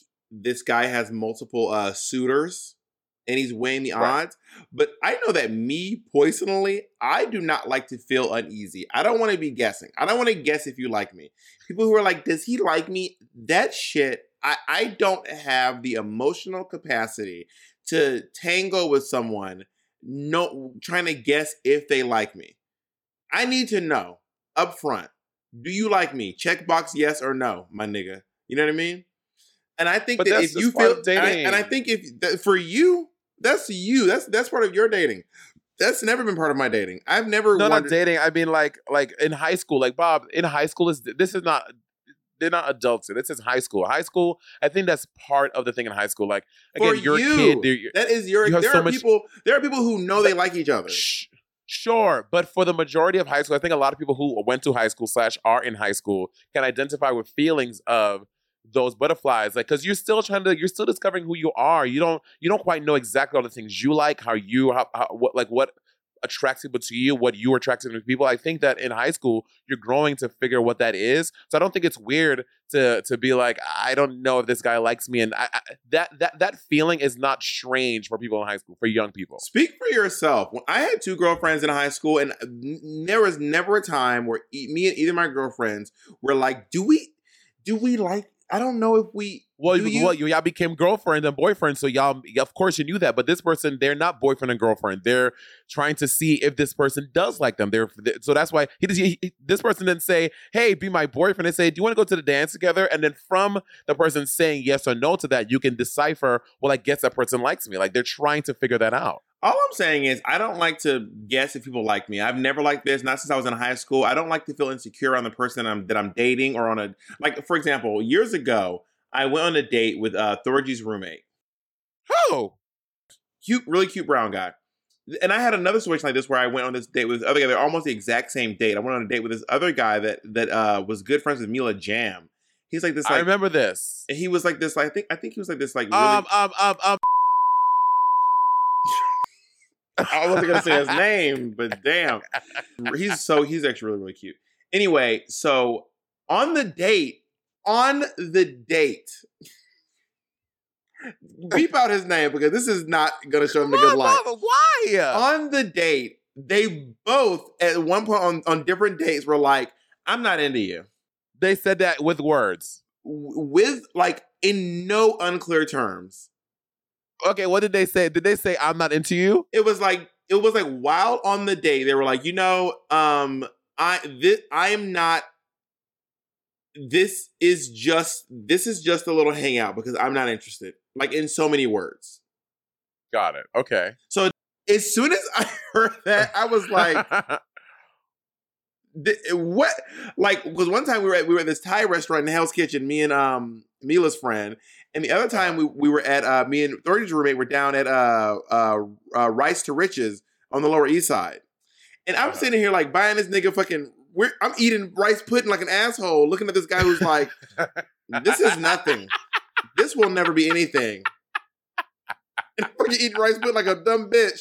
this guy has multiple uh, suitors. and he's weighing the Right. odds. But I know that me personally, I do not like to feel uneasy. I don't want to be guessing. I don't want to guess if you like me. People who are like, does he like me? That shit, I, I don't have the emotional capacity to tango with someone no trying to guess if they like me. I need to know up front. Do you like me? Check box yes or no, my nigga. You know what I mean? And I think But that if you feel and I, and I think if that for you, that's you. That's that's part of your dating. That's never been part of my dating. I've never No, not dating. I mean, like, like in high school, like Bob in high school is this is not. They're not adults. This is high school. High school. I think that's part of the thing in high school. Like again, for you're you. a kid. that is your. you there so are much- people. There are people who know they like each other. Sh- Sure, but for the majority of high school, I think a lot of people who went to high school slash are in high school can identify with feelings of those butterflies, like because you're still trying to, you're still discovering who you are. You don't, you don't quite know exactly all the things you like, how you, how, how what, like what attracts people to you, what you are attracted to people. I think that in high school, you're growing to figure what that is. So I don't think it's weird to to be like, I don't know if this guy likes me, and I, I, that that that feeling is not strange for people in high school, for young people. Speak for yourself. When I had two girlfriends in high school, and uh, n- there was never a time where me and either my girlfriends were like, "Do we, do we like?" I don't know if we. Well, you, well, you, y'all became girlfriend and boyfriend, so y'all, of course, you knew that. But this person, they're not boyfriend and girlfriend. They're trying to see if this person does like them. They're so that's why he, does- he, he- this person didn't say, "Hey, be my boyfriend." They say, "Do you want to go to the dance together?" And then from the person saying yes or no to that, you can decipher. Well, I guess that person likes me. Like they're trying to figure that out. All I'm saying is, I don't like to guess if people like me. I've never liked this, not since I was in high school. I don't like to feel insecure on the person I'm, that I'm dating or on a like. For example, years ago, I went on a date with uh, Thorgy's roommate. Oh, cute, really cute brown guy. And I had another situation like this where I went on this date with this other guy. They're almost the exact same date. I went on a date with this other guy that that uh, was good friends with Mila Jam. He's like this. Like, I remember this. He was like this. Like, I think. I think he was like this. Like really. Um, um, um, um. I wasn't gonna say his name, but damn, he's so he's actually really really cute. Anyway, so on the date, on the date, beep out his name because this is not gonna show him the good light. Why? On the date, they both at one point on on different dates were like, "I'm not into you." They said that with words, with like in no unclear terms. Okay, what did they say? Did they say I'm not into you? It was like it was like while on the date, they were like, you know, um, I this I am not. This is just this is just a little hangout because I'm not interested. Like in so many words. Got it. Okay. So as soon as I heard that, I was like, th- "What?" Like, because one time we were at we were at this Thai restaurant in Hell's Kitchen, me and um Mila's friend, and the other time we, we were at uh me and Thorgy's roommate were down at uh, uh uh Rice to Riches on the Lower East Side, and I'm sitting here like buying this nigga fucking. I'm eating rice pudding like an asshole, looking at this guy who's like, "This is nothing. This will never be anything." And I'm fucking eating rice pudding like a dumb bitch.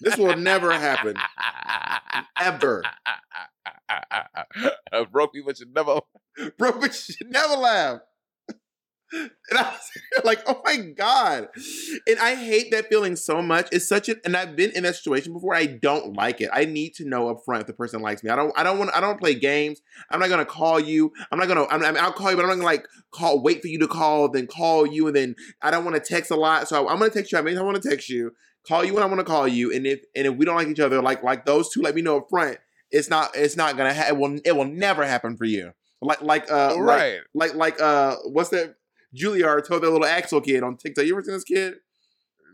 This will never happen. Ever. Broke people should never. Bro, but you should never laugh. And I was like, oh my God. And I hate that feeling so much. It's such a and I've been in that situation before. I don't like it. I need to know up front if the person likes me. I don't I don't want I don't play games. I'm not gonna call you. I'm not gonna I'm, I mean, I'll call you, but I'm not gonna like call, wait for you to call, then call you, and then I don't want to text a lot. So I'm gonna text you. I mean I want to text you, call you when I want to call you. And if and if we don't like each other, like like those two, let me know up front. It's not it's not gonna ha- it will it will never happen for you. Like like uh like- Right. like like uh what's that Juilliard told that little Axel kid on TikTok. You ever seen this kid?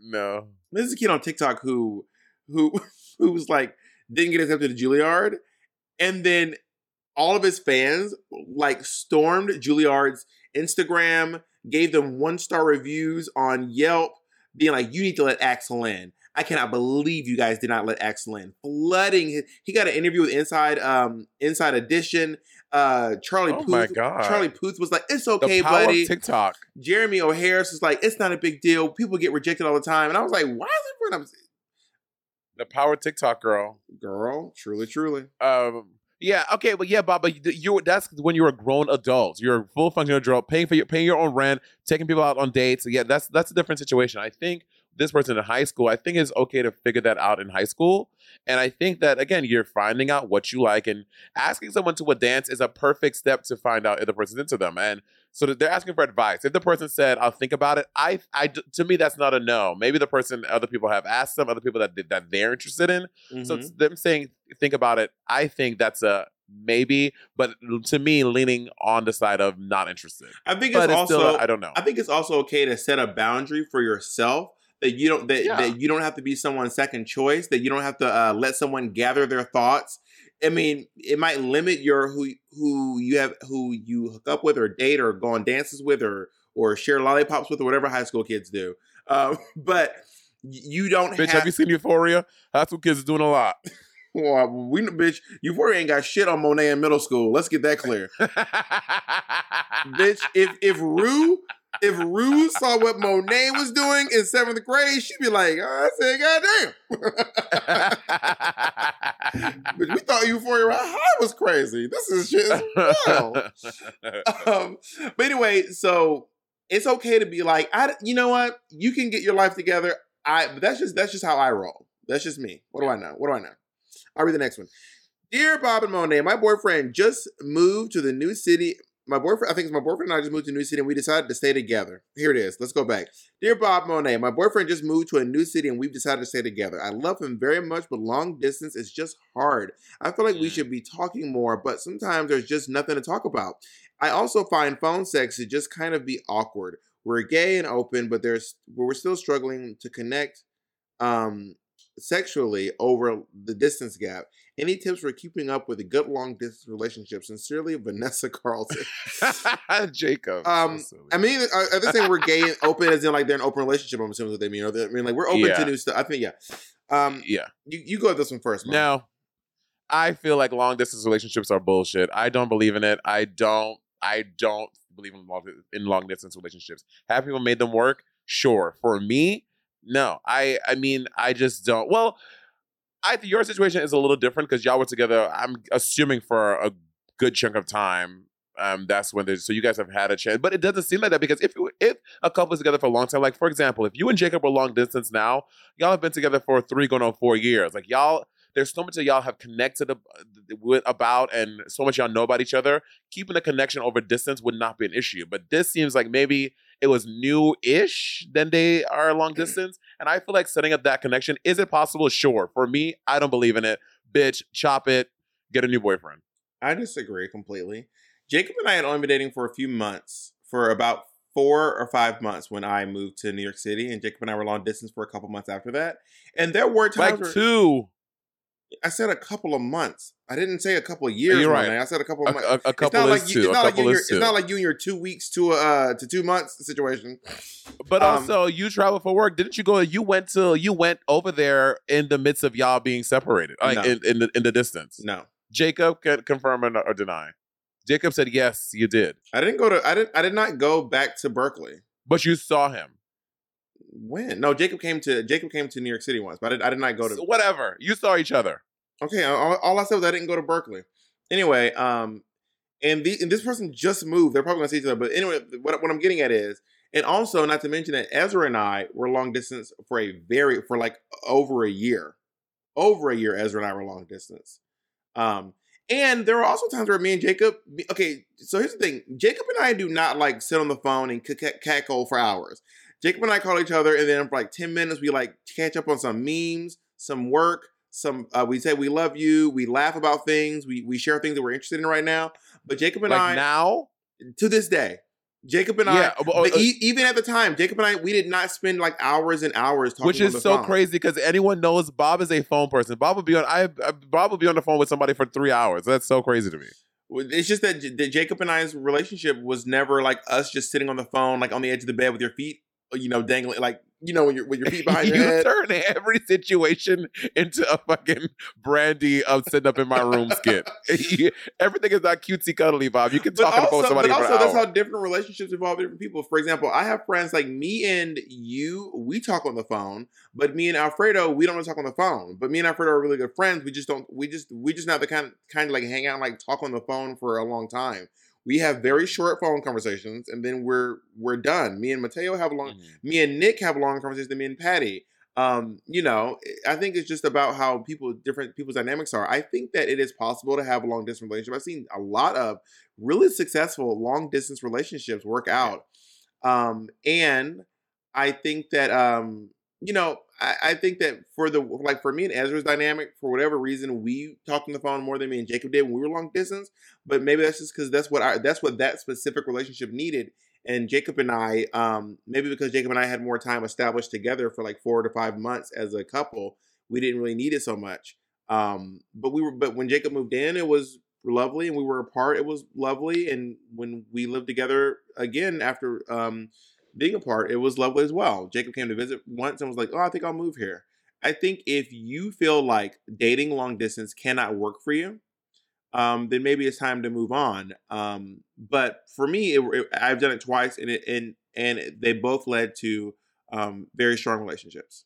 No. This is a kid on TikTok who who who was like didn't get accepted to Juilliard, and then all of his fans like stormed Juilliard's Instagram, gave them one star reviews on Yelp, being like, "You need to let Axel in." I cannot believe you guys did not let Axel in. Flooding his, he got an interview with Inside um Inside Edition. Uh Charlie Oh Puth, my God. Charlie Puth was like, "It's The okay, buddy." TikTok. Jeremy O. Harris was like, "It's not a big deal. People get rejected all the time." And I was like, "Why is everyone?" The power of TikTok, girl. Girl, truly, truly. Um. Yeah. Okay. But yeah, Bob. But you, you that's when you're a grown adult. You're a full functional adult, paying for your paying your own rent, taking people out on dates. Yeah, that's that's a different situation. I think this person in high school, I think it's okay to figure that out in high school. And I think that again, you're finding out what you like, and asking someone to a dance is a perfect step to find out if the person's into them. And so they're asking for advice. If the person said, "I'll think about it," I, I, to me, that's not a no. Maybe the person, other people have asked them, other people that that they're interested in. So Mhm. it's them saying, "Think about it." I think that's a maybe, but to me, leaning on the side of not interested. I think But it's, it's still also a- I don't know. I think it's also okay to set a boundary for yourself that you don't that, Yeah. that you don't have to be someone's second choice. That you don't have to uh, let someone gather their thoughts. I mean, it might limit your who who you have who you hook up with or date or go on dances with or or share lollipops with or whatever high school kids do. Um, but you don't Bitch, have, have you seen Euphoria? High school kids is doing a lot. Well, we bitch, Euphoria ain't got shit on Monet in middle school. Let's get that clear. bitch, if if Rue if Rue saw what Monet was doing in seventh grade, she'd be like, oh, I said, goddamn. but we thought Euphoria High was crazy. This is shit. Wow. um, but anyway, so it's okay to be like, I, you know what? You can get your life together. I, but that's just that's just how I roll. That's just me. What do I know? What do I know? I'll read the next one. Dear Bob and Monet, my boyfriend just moved to the new city. My boyfriend, I think it's my boyfriend and I just moved to a new city and we decided to stay together. Here it is. Let's go back. Dear Bob Monet, my boyfriend just moved to a new city and we've decided to stay together. I love him very much, but long distance is just hard. I feel like we should be talking more, but sometimes there's just nothing to talk about. I also find phone sex to just kind of be awkward. We're gay and open, but there's but we're still struggling to connect um sexually over the distance gap. Any tips for keeping up with a good long distance relationship? Sincerely, Vanessa Carlton. Jacob. Um, I mean, are, are they saying we're gay and open as in like they're an open relationship? I'm assuming what they mean. Or they, I mean, like we're open Yeah. to new stuff. I think yeah. Um, yeah. you you go with this one first. Mom. No, I feel like long distance relationships are bullshit. I don't believe in it. I don't. I don't believe in long in long distance relationships. Have people made them work? Sure. For me, no. I. I mean, I just don't. Well, I think your situation is a little different because y'all were together. I'm assuming for a good chunk of time. Um, that's when there's so you guys have had a chance, but it doesn't seem like that because if you- if a couple is together for a long time, like for example, if you and Jacob were long distance now, y'all have been together for three going on four years. Like y'all, there's so much that y'all have connected ab- with about, and so much y'all know about each other. Keeping a connection over distance would not be an issue, but this seems like maybe it was new-ish. Then they are long distance, and I feel like setting up that connection is it possible? Sure. For me, I don't believe in it. Bitch, chop it. Get a new boyfriend. I disagree completely. Jacob and I had only been dating for a few months, for about four or five months when I moved to New York City, and Jacob and I were long distance for a couple months after that. And there were times Like two. I said a couple of months. I didn't say a couple of years. You're right. I said a couple of months. a- a It's couple not is like you, two. it's A not like you couple your, is two. it's not like you and your two weeks to uh to two months situation. But Um, also, you travel for work. Didn't you go? You went to. You went over there in the midst of y'all being separated, like No. in, in the in the distance. No, Jacob can confirm or, or deny. Jacob said yes, you did, I didn't go to. I didn't. I did not go back to Berkeley. but you saw him. When? No, Jacob came to Jacob came to New York City once, but I did, I did not go to. So whatever. You saw each other. Okay, all, all I said was I didn't go to Berkeley. Anyway, um, and the and this person just moved. They're probably gonna see each other. But anyway, what what I'm getting at is, and also not to mention that Ezra and I were long distance for a very for like over a year, over a year. Ezra and I were long distance. Um, and there were also times where me and Jacob. Okay, so here's the thing: Jacob and I do not like sit on the phone and cackle for hours. Jacob and I call each other, and then for like ten minutes, we like catch up on some memes, some work, some. Uh, we say we love you. We laugh about things. We we share things that we're interested in right now. But Jacob and Like I now, to this day, Jacob and Yeah, I, but- but uh, e- even at the time, Jacob and I, we did not spend like hours and hours talking. which is so phone. crazy because anyone knows Bob is a phone person. Bob will be on. I I- Bob will be on the phone with somebody for three hours. That's so crazy to me. It's just that, J- that Jacob and I's relationship was never like us just sitting on the phone, like on the edge of the bed with your feet, you know, dangling, like you know, when you're with your feet behind your you head. turn every situation into a fucking brandy of sitting up in my room skit. Everything is not cutesy cuddly, Bob. You can But talk on the phone also, somebody but also that's how different relationships involve different people. For example, I have friends like me and you, we talk on the phone, but me and Alfredo, we don't talk on the phone. But me and Alfredo are really good friends. We just don't. We just we just not the kind of, kind of like hang out and like talk on the phone for a long time. We have very short phone conversations, and then we're we're done. Me and Mateo have a long. Mm-hmm. Me and Nick have long conversations. Than me and Patty. Um, you know, I think it's just about how people different people's dynamics are. I think that it is possible to have a long distance relationship. I've seen a lot of really successful long distance relationships work out. Um, and I think that um, you know, I, I think that for the like for me and Ezra's dynamic, for whatever reason, we talked on the phone more than me and Jacob did when we were long distance. But maybe that's just because that's what I that's what that specific relationship needed. And Jacob and I, um, maybe because Jacob and I had more time established together for like four to five months as a couple, we didn't really need it so much. Um, but we were, but when Jacob moved in, it was lovely, and we were apart. It was lovely, and when we lived together again after um, being apart, it was lovely as well. Jacob came to visit once and was like, "Oh, I think I'll move here." I think if you feel like dating long distance cannot work for you, um, then maybe it's time to move on. Um, but for me, it, it- I've done it twice, and it and and they both led to um, very strong relationships.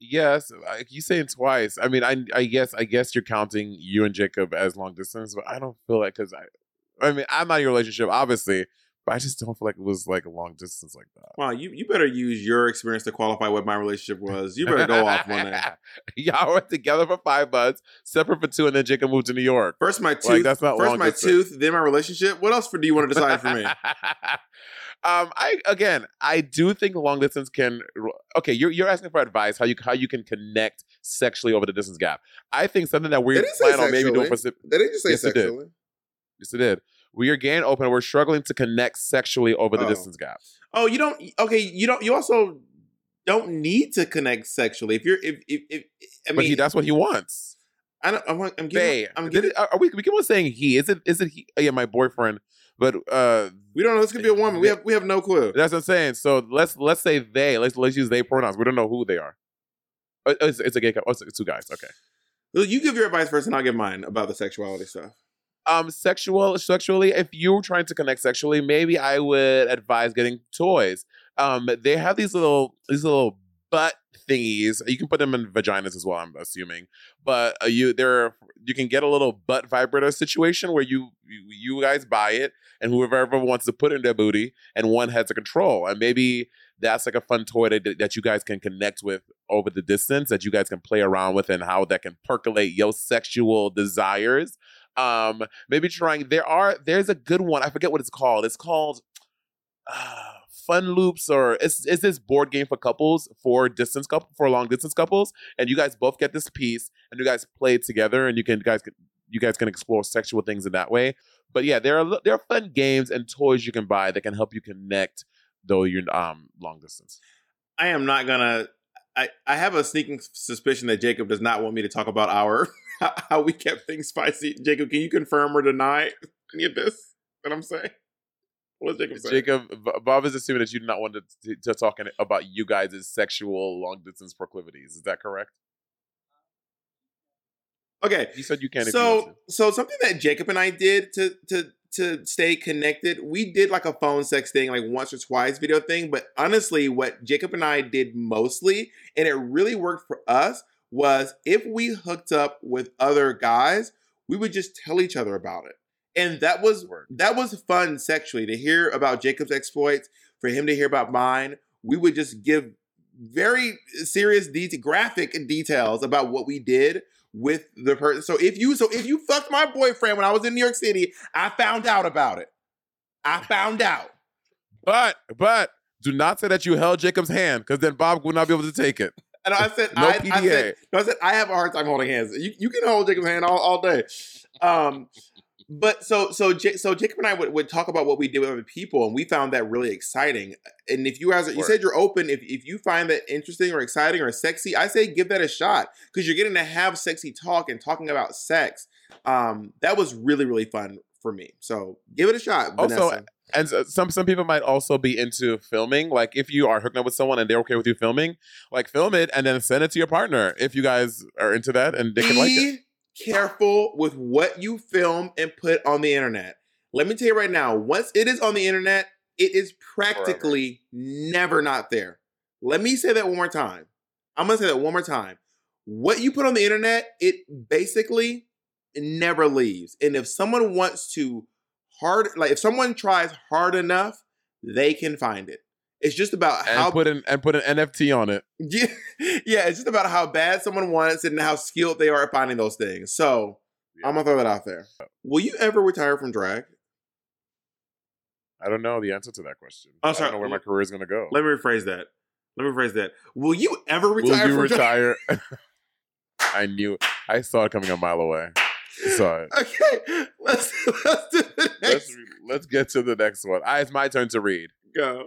Yes, like you saying twice. I mean, I I guess I guess you're counting you and Jacob as long distance, but I don't feel like because I, I mean, I'm not in your relationship, obviously, but I just don't feel like it was like a long distance like that. Wow, you, you better use your experience to qualify what my relationship was. You better go off on that. Y'all were together for five months, separate for two, and then Jacob moved to New York. First my tooth, Like, that's not first my distance. tooth, then my relationship. What else for do you want to decide for me? um, I again, I do think long distance can. Okay, you're you're asking for advice how you how you can connect sexually over the distance gap. I think something that we're planning on maybe doing for sexually. They didn't just say Yes, it did. sexually. Yes, it did. We are getting open. We're struggling to connect sexually over the Oh. distance gap. Oh, you don't. Okay, you don't. You also don't need to connect sexually. If you're, if if, if I mean, but he, that's what he wants. I don't. I'm, I'm They, giving. I'm did giving. it- are we? We keep on saying he. Is it? Is it he? oh, Yeah, my boyfriend. But uh we don't know. This could be a woman. We have. We have no clue. That's what I'm saying. So let's let's say they. Let's let's use they pronouns. We don't know who they are. Uh, It's, it's a gay couple. Oh, it's two guys. Okay. You give your advice first, and I'll give mine about the sexuality stuff. Um sexual sexually if you're trying to connect sexually maybe i would advise getting toys. Um they have these little these little butt thingies. You can put them in vaginas as well i'm assuming. But uh, you there you can get a little butt vibrator situation where you, you you guys buy it and whoever wants to put in their booty and one has a control. And maybe that's like a fun toy that, that you guys can connect with over the distance that you guys can play around with and how that can percolate your sexual desires um maybe trying there are there's a good one i forget what it's called it's called uh, fun loops or it's, it's this board game for couples for distance couple for long distance couples and you guys both get this piece and you guys play together and you can guys can you guys can explore sexual things in that way but yeah there are there are fun games and toys you can buy that can help you connect though you're um long distance I am not gonna. I, I have a sneaking suspicion that Jacob does not want me to talk about our how we kept things spicy. Jacob, can you confirm or deny any of this that I'm saying? What's Jacob saying? Jacob, Bob is assuming that you do not want to, to talk about you guys' sexual long distance proclivities. Is that correct? Okay. You said you can't. you So so something that Jacob and I did to to to stay connected, we did like a phone sex thing, like once or twice video thing. But honestly, what Jacob and I did mostly, and it really worked for us, was if we hooked up with other guys, we would just tell each other about it. And that was that was fun sexually to hear about Jacob's exploits, for him to hear about mine. We would just give very serious detail, graphic details about what we did with the person. So if you so if you fucked my boyfriend when I was in New York City, I found out about it. I found out. But but do not say that you held Jacob's hand because then Bob would not be able to take it. And I said, no I, PDA. I said, no, I said, I have a hard time holding hands. You, you can hold Jacob's hand all, all day. Um, but so so Ja- so Jacob and I would, would talk about what we did with other people, and we found that really exciting. And if you guys, you said you're open. If if you find that interesting or exciting or sexy, I say give that a shot because you're getting to have sexy talk and talking about sex. Um, that was really really fun for me. So give it a shot. Also, Vanessa. and some some people might also be into filming. Like if you are hooking up with someone and they're okay with you filming, like film it and then send it to your partner if you guys are into that and they can like it. Be careful with what you film and put on the internet. Let me tell you right now, once it is on the internet, it is practically never not there. Let me say that one more time. I'm going to say that one more time. What you put on the internet, it basically never leaves. And if someone wants to hard, like if someone tries hard enough, they can find it. It's just about And how put an and put an NFT on it. yeah, yeah, it's just about how bad someone wants and how skilled they are at finding those things. So I'm gonna throw that out there. Will you ever retire from drag? I don't know the answer to that question. I'm I don't know where my career is gonna go. Let me rephrase that. Let me rephrase that. Will you ever retire? Will you from drag? retire? I knew. I saw it coming a mile away. I it. Okay, let's let's do the next Let's let's get to the next one. Ah, it's my turn to read. go.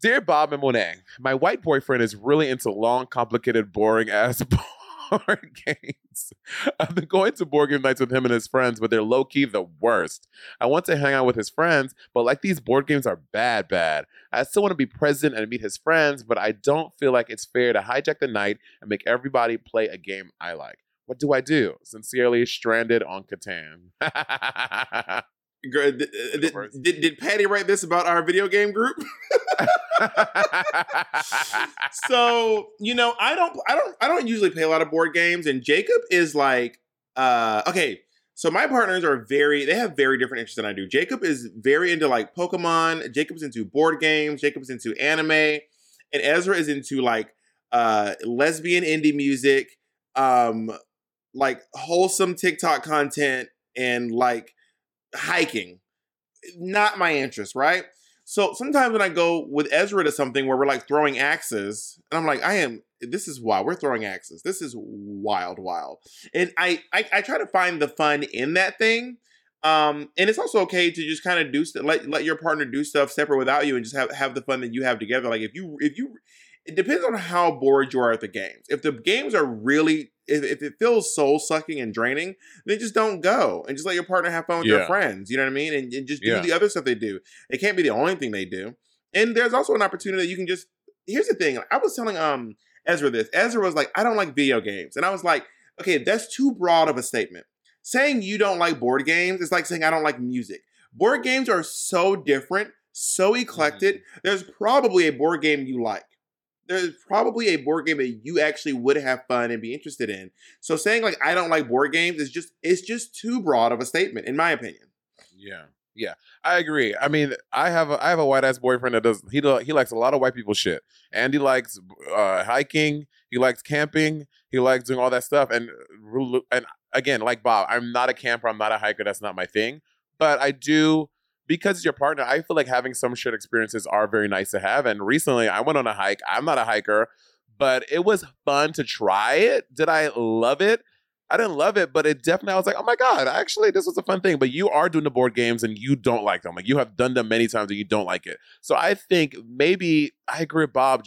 Dear Bob and Monet, my white boyfriend is really into long, complicated, boring ass board games. I've been going to board game nights with him and his friends, but they're low key the worst. I want to hang out with his friends, but like these board games are bad, bad. I still want to be present and meet his friends, but I don't feel like it's fair to hijack the night and make everybody play a game I like. What do I do? Sincerely, stranded on Catan. Girl, did, did, did, did Patty write this about our video game group? so you know, I don't, I don't, I don't usually play a lot of board games, and Jacob is like, uh, okay. So my partners are very, they have very different interests than I do. Jacob is very into like Pokemon. Jacob's into board games. Jacob's into anime, and Ezra is into like uh lesbian indie music, um, like wholesome TikTok content, and like hiking. Not my interest, right? So sometimes when I go with Ezra to something where we're like throwing axes, and I'm like, I am. This is wild. We're throwing axes. This is wild, wild. And I, I, I try to find the fun in that thing. Um, and it's also okay to just kind of do st- let let your partner do stuff separate without you, and just have have the fun that you have together. Like if you if you, it depends on how bored you are at the games. If the games are really if, if it feels soul sucking and draining, then just don't go and just let your partner have fun with their friends. You know what I mean? And, and just do Yeah. the other stuff they do. It can't be the only thing they do. And there's also an opportunity that you can just. Here's the thing. I was telling um Ezra this. Ezra was like, I don't like video games, and I was like, okay, that's too broad of a statement. Saying you don't like board games is like saying I don't like music. Board games are so different, so eclectic. There's probably a board game you like. There's probably a board game that you actually would have fun and be interested in. So saying like I don't like board games is just it's just too broad of a statement, in my opinion. Yeah, yeah, I agree. I mean, I have a I have a white ass boyfriend that does he do, he likes a lot of white people shit. Andy likes uh, hiking. He likes camping. He likes doing all that stuff. And uh, and again, like Bob, I'm not a camper. I'm not a hiker. That's not my thing. But I do because your partner. I feel like having some shared experiences are very nice to have. And recently, I went on a hike. I'm not a hiker, but it was fun to try it. Did I love it? I didn't love it, but it definitely, I was like, oh my God, actually, this was a fun thing. But you are doing the board games and you don't like them. Like you have done them many times and you don't like it. So I think maybe I agree with Bob.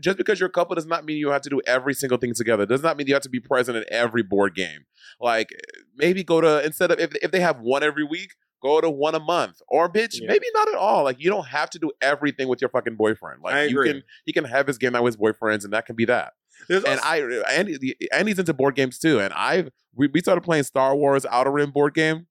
Just because you're a couple does not mean you have to do every single thing together. It Does not mean you have to be present in every board game. Like maybe go to, instead of, if, if they have one every week, go to one a month. Or bitch, Yeah. maybe not at all. Like you don't have to do everything with your fucking boyfriend. Like you can, he can have his game night with his boyfriends and that can be that There's and also- I Andy the- Andy's into board games too, and I've we, we started playing Star Wars Outer Rim board game,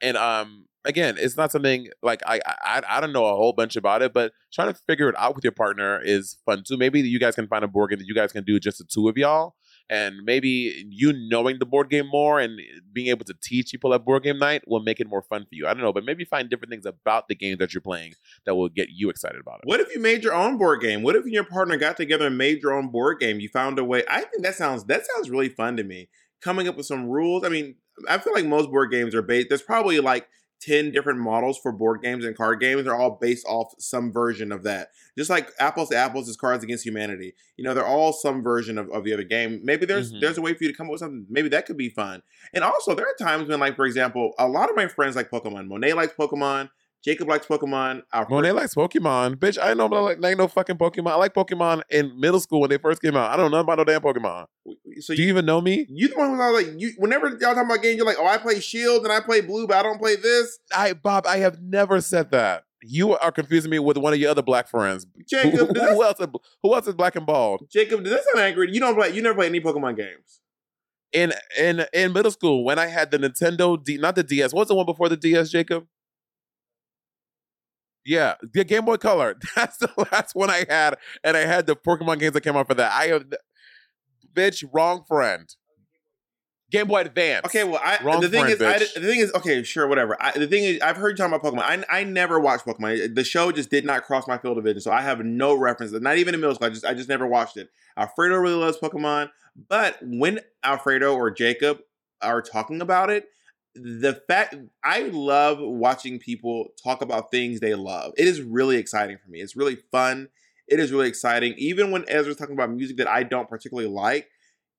and um again, it's not something like I I I don't know a whole bunch about it, but trying to figure it out with your partner is fun too. Maybe you guys can find a board game that you guys can do just the two of y'all. And maybe you knowing the board game more and being able to teach people at board game night will make it more fun for you. I don't know, but maybe find different things about the game that you're playing that will get you excited about it. What if you made your own board game? What if you and your partner got together and made your own board game? You found a way. I think that sounds that sounds really fun to me. Coming up with some rules. I mean, I feel like most board games are based. There's probably like ten different models for board games and card games. They're all based off some version of that. Just like apples to apples is Cards Against Humanity. You know, they're all some version of, of the other game. Maybe there's Mhm. there's a way for you to come up with something. Maybe that could be fun. And also, there are times when, like for example, a lot of my friends like Pokemon. Monet likes Pokemon. Jacob likes Pokemon. Our Monet likes Pokemon. Bitch, I know but I like, like no fucking Pokemon. I like Pokemon in middle school when they first came out. I don't know about no damn Pokemon. So Do you even know me? You the one who was like you. Whenever y'all talking about games, you're like, oh, I play Shield and I play Blue, but I don't play this. I Bob, I have never said that. You are confusing me with one of your other black friends. Jacob, who, who else? Who else is black and bald? Jacob, does that sound angry? You don't play. You never play any Pokemon games. In in in middle school, when I had the Nintendo D, not the DS. What's the one before the DS, Jacob? Yeah, the Game Boy Color. That's the last one I had, and I had the Pokemon games that came out for that. I have, bitch, wrong friend. Game Boy Advance. Okay, well, I Wrong the thing friend, is, I, the thing is, okay, sure, whatever. I, the thing is, I've heard you talking about Pokemon. I, I never watched Pokemon. The show just did not cross my field of vision, so I have no reference. Not even in middle school. I just, I just never watched it. Alfredo really loves Pokemon, but when Alfredo or Jacob are talking about it, the fact I love watching people talk about things they love. It is really exciting for me. It's really fun. It is really exciting. Even when Ezra's talking about music that I don't particularly like,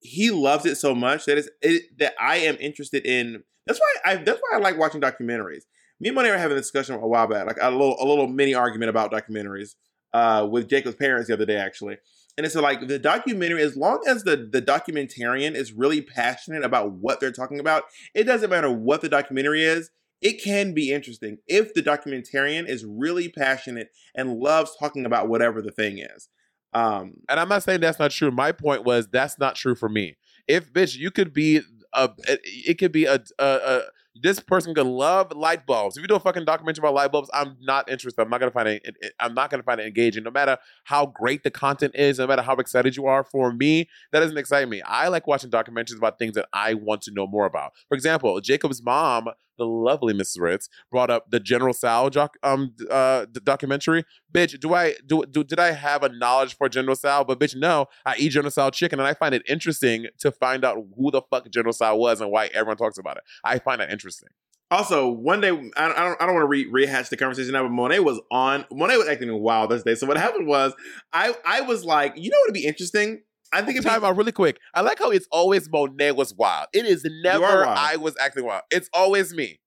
he loves it so much that it's it, that I am interested in. That's why I that's why I like watching documentaries. Me and Money were having a discussion a while back, like a little a little mini argument about documentaries uh, with Jacob's parents the other day, actually. And it's like the documentary, as long as the the documentarian is really passionate about what they're talking about, it doesn't matter what the documentary is. It can be interesting if the documentarian is really passionate and loves talking about whatever the thing is. Um, and I'm not saying that's not true. My point was that's not true for me. If bitch, you could be a, it could be a, a, a this person could love light bulbs. If you do a fucking documentary about light bulbs, I'm not interested. I'm not gonna find it. it- I'm not gonna find it engaging. No matter how great the content is, no matter how excited you are. For me, that doesn't excite me. I like watching documentaries about things that I want to know more about. For example, Jacob's mom, the lovely Mrs. Ritz, brought up the General Tso doc, um uh the documentary. Bitch, do I do, do did I have a knowledge for General Tso? But bitch, no, I eat General Tso chicken, and I find it interesting to find out who the fuck General Tso was and why everyone talks about it. I find that interesting. Also, one day I don't, I don't, I don't want to re- rehash the conversation now, but Monet was on. Monet was acting wild this day. So what happened was, I I was like, you know what would be interesting? I think if Time out really quick. I like how it's always Monet was wild. It is never. I was acting wild. It's always me.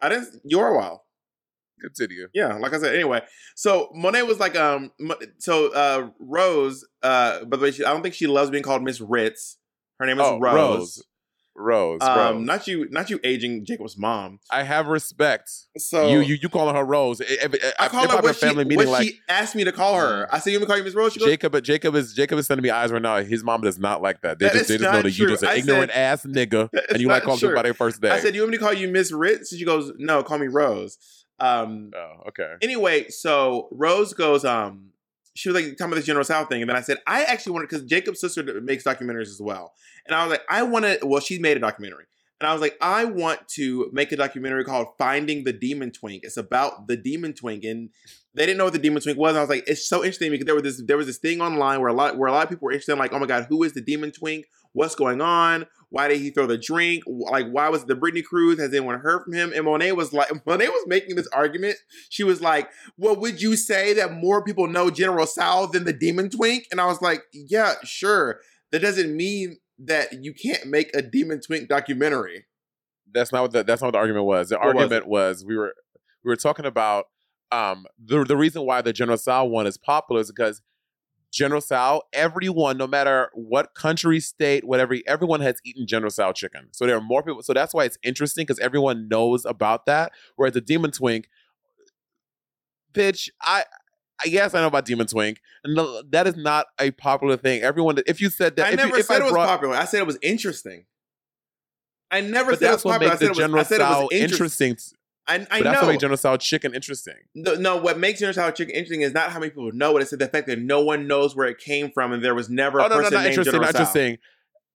I didn't. You're wild. Continue. Yeah, like I said. Anyway, so Monet was like, um, so uh, Rose. Uh, by the way, she, I don't think she loves being called Miss Ritz. Her name is Oh, Rose. Rose. Rose. Um, Rose. not you, not you aging Jacob's mom. I have respect. So you you you calling her Rose? If, if, I if call I'm her what she, family meeting what like she asked me to call her. I said, "You want me to call you Miss Rose?" She goes, Jacob, Jacob is Jacob is sending me eyes right now. His mom does not like that. They That just they just know that you true. just an I ignorant said- ass nigga, and you like calling true. people by their first day. I said, "You want me to call you Miss Ritz?" And she goes, "No, call me Rose." Um, oh, okay. Anyway, so Rose goes, um, she was like talking about this General Tso thing, and then I said, I actually wanted because Jacob's sister makes documentaries as well, and I was like, I want to. Well, she made a documentary, and I was like, I want to make a documentary called "Finding the Demon Twink." It's about the Demon Twink, and they didn't know what the Demon Twink was. And I was like, it's so interesting because there was this there was this thing online where a lot where a lot of people were interested in like, oh my god, who is the Demon Twink? What's going on? Why did he throw the drink? Like, why was the Britney Cruz? Has anyone heard from him? And Monet was like, Monet was making this argument. She was like, well, would you say that more people know General Tso than the Demon Twink? And I was like, yeah, sure. That doesn't mean that you can't make a Demon Twink documentary. That's not what the, that's not what the argument was. The What was argument was, we were we were talking about um the the reason why the General Tso one is popular is because General Tso, everyone, no matter what country, state, whatever, everyone has eaten General Tso chicken. So there are more people. So that's why it's interesting because everyone knows about that. Whereas the Demon Twink, bitch, I. I Yes, I know about Demon Twink, and no, that is not a popular thing. Everyone, if you said that, I if you- never if said it was popular. I said it was interesting. I never but said it was what popular. I said the it was, I said it was interesting. interesting. I, I but know. that's what makes General Tso chicken interesting. No, no, what makes General Tso chicken interesting is not how many people know it. It's the fact that no one knows where it came from, and there was never oh, a Oh no, no, person not named interesting. General Not just Tso. saying,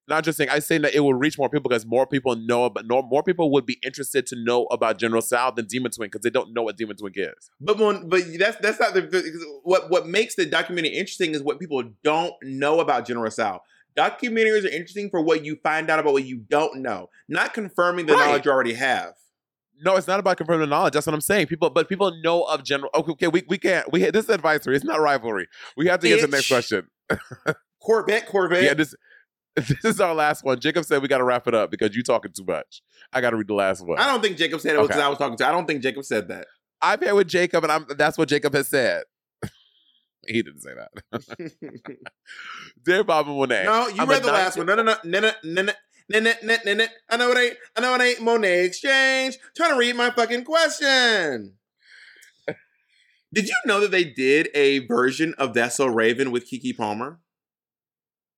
not just saying. I saying that it will reach more people because more people know, but no, more people would be interested to know about General Tso than Demon Twin because they don't know what Demon Twin is. But when, but that's that's not the, the what what makes the documentary interesting is what people don't know about General Tso. Documentaries are interesting for what you find out about what you don't know, not confirming the Right. knowledge you already have. No, it's not about confirming the knowledge. That's what I'm saying. People, but people know of General. Okay, okay we, we can't. We this is advisory. It's not rivalry. We have to get to the next question. Corvette, Corvette. Yeah, this this is our last one. Jacob said we got to wrap it up because you're talking too much. I got to read the last one. I don't think Jacob said it because Okay. I was talking to. I don't think Jacob said that. I pair with Jacob, and I'm that's what Jacob has said. he didn't say that. Dear Bob and Monet. No, you I'm read the last 19 one. No, no, no, no, no, no. No, no, no, no, no. I know it ain't. I know it ain't Monet X Change. Trying to read my fucking question. Did you know that they did a version of That's So Raven with Keke Palmer?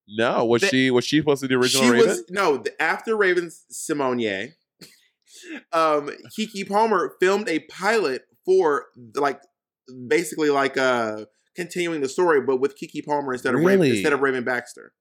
No, was she was she supposed to be the original she Raven? was no the, after Raven Simonier. um, Keke Palmer filmed a pilot for like basically like uh continuing the story, but with Keke Palmer instead of Raven, instead of Raven Baxter.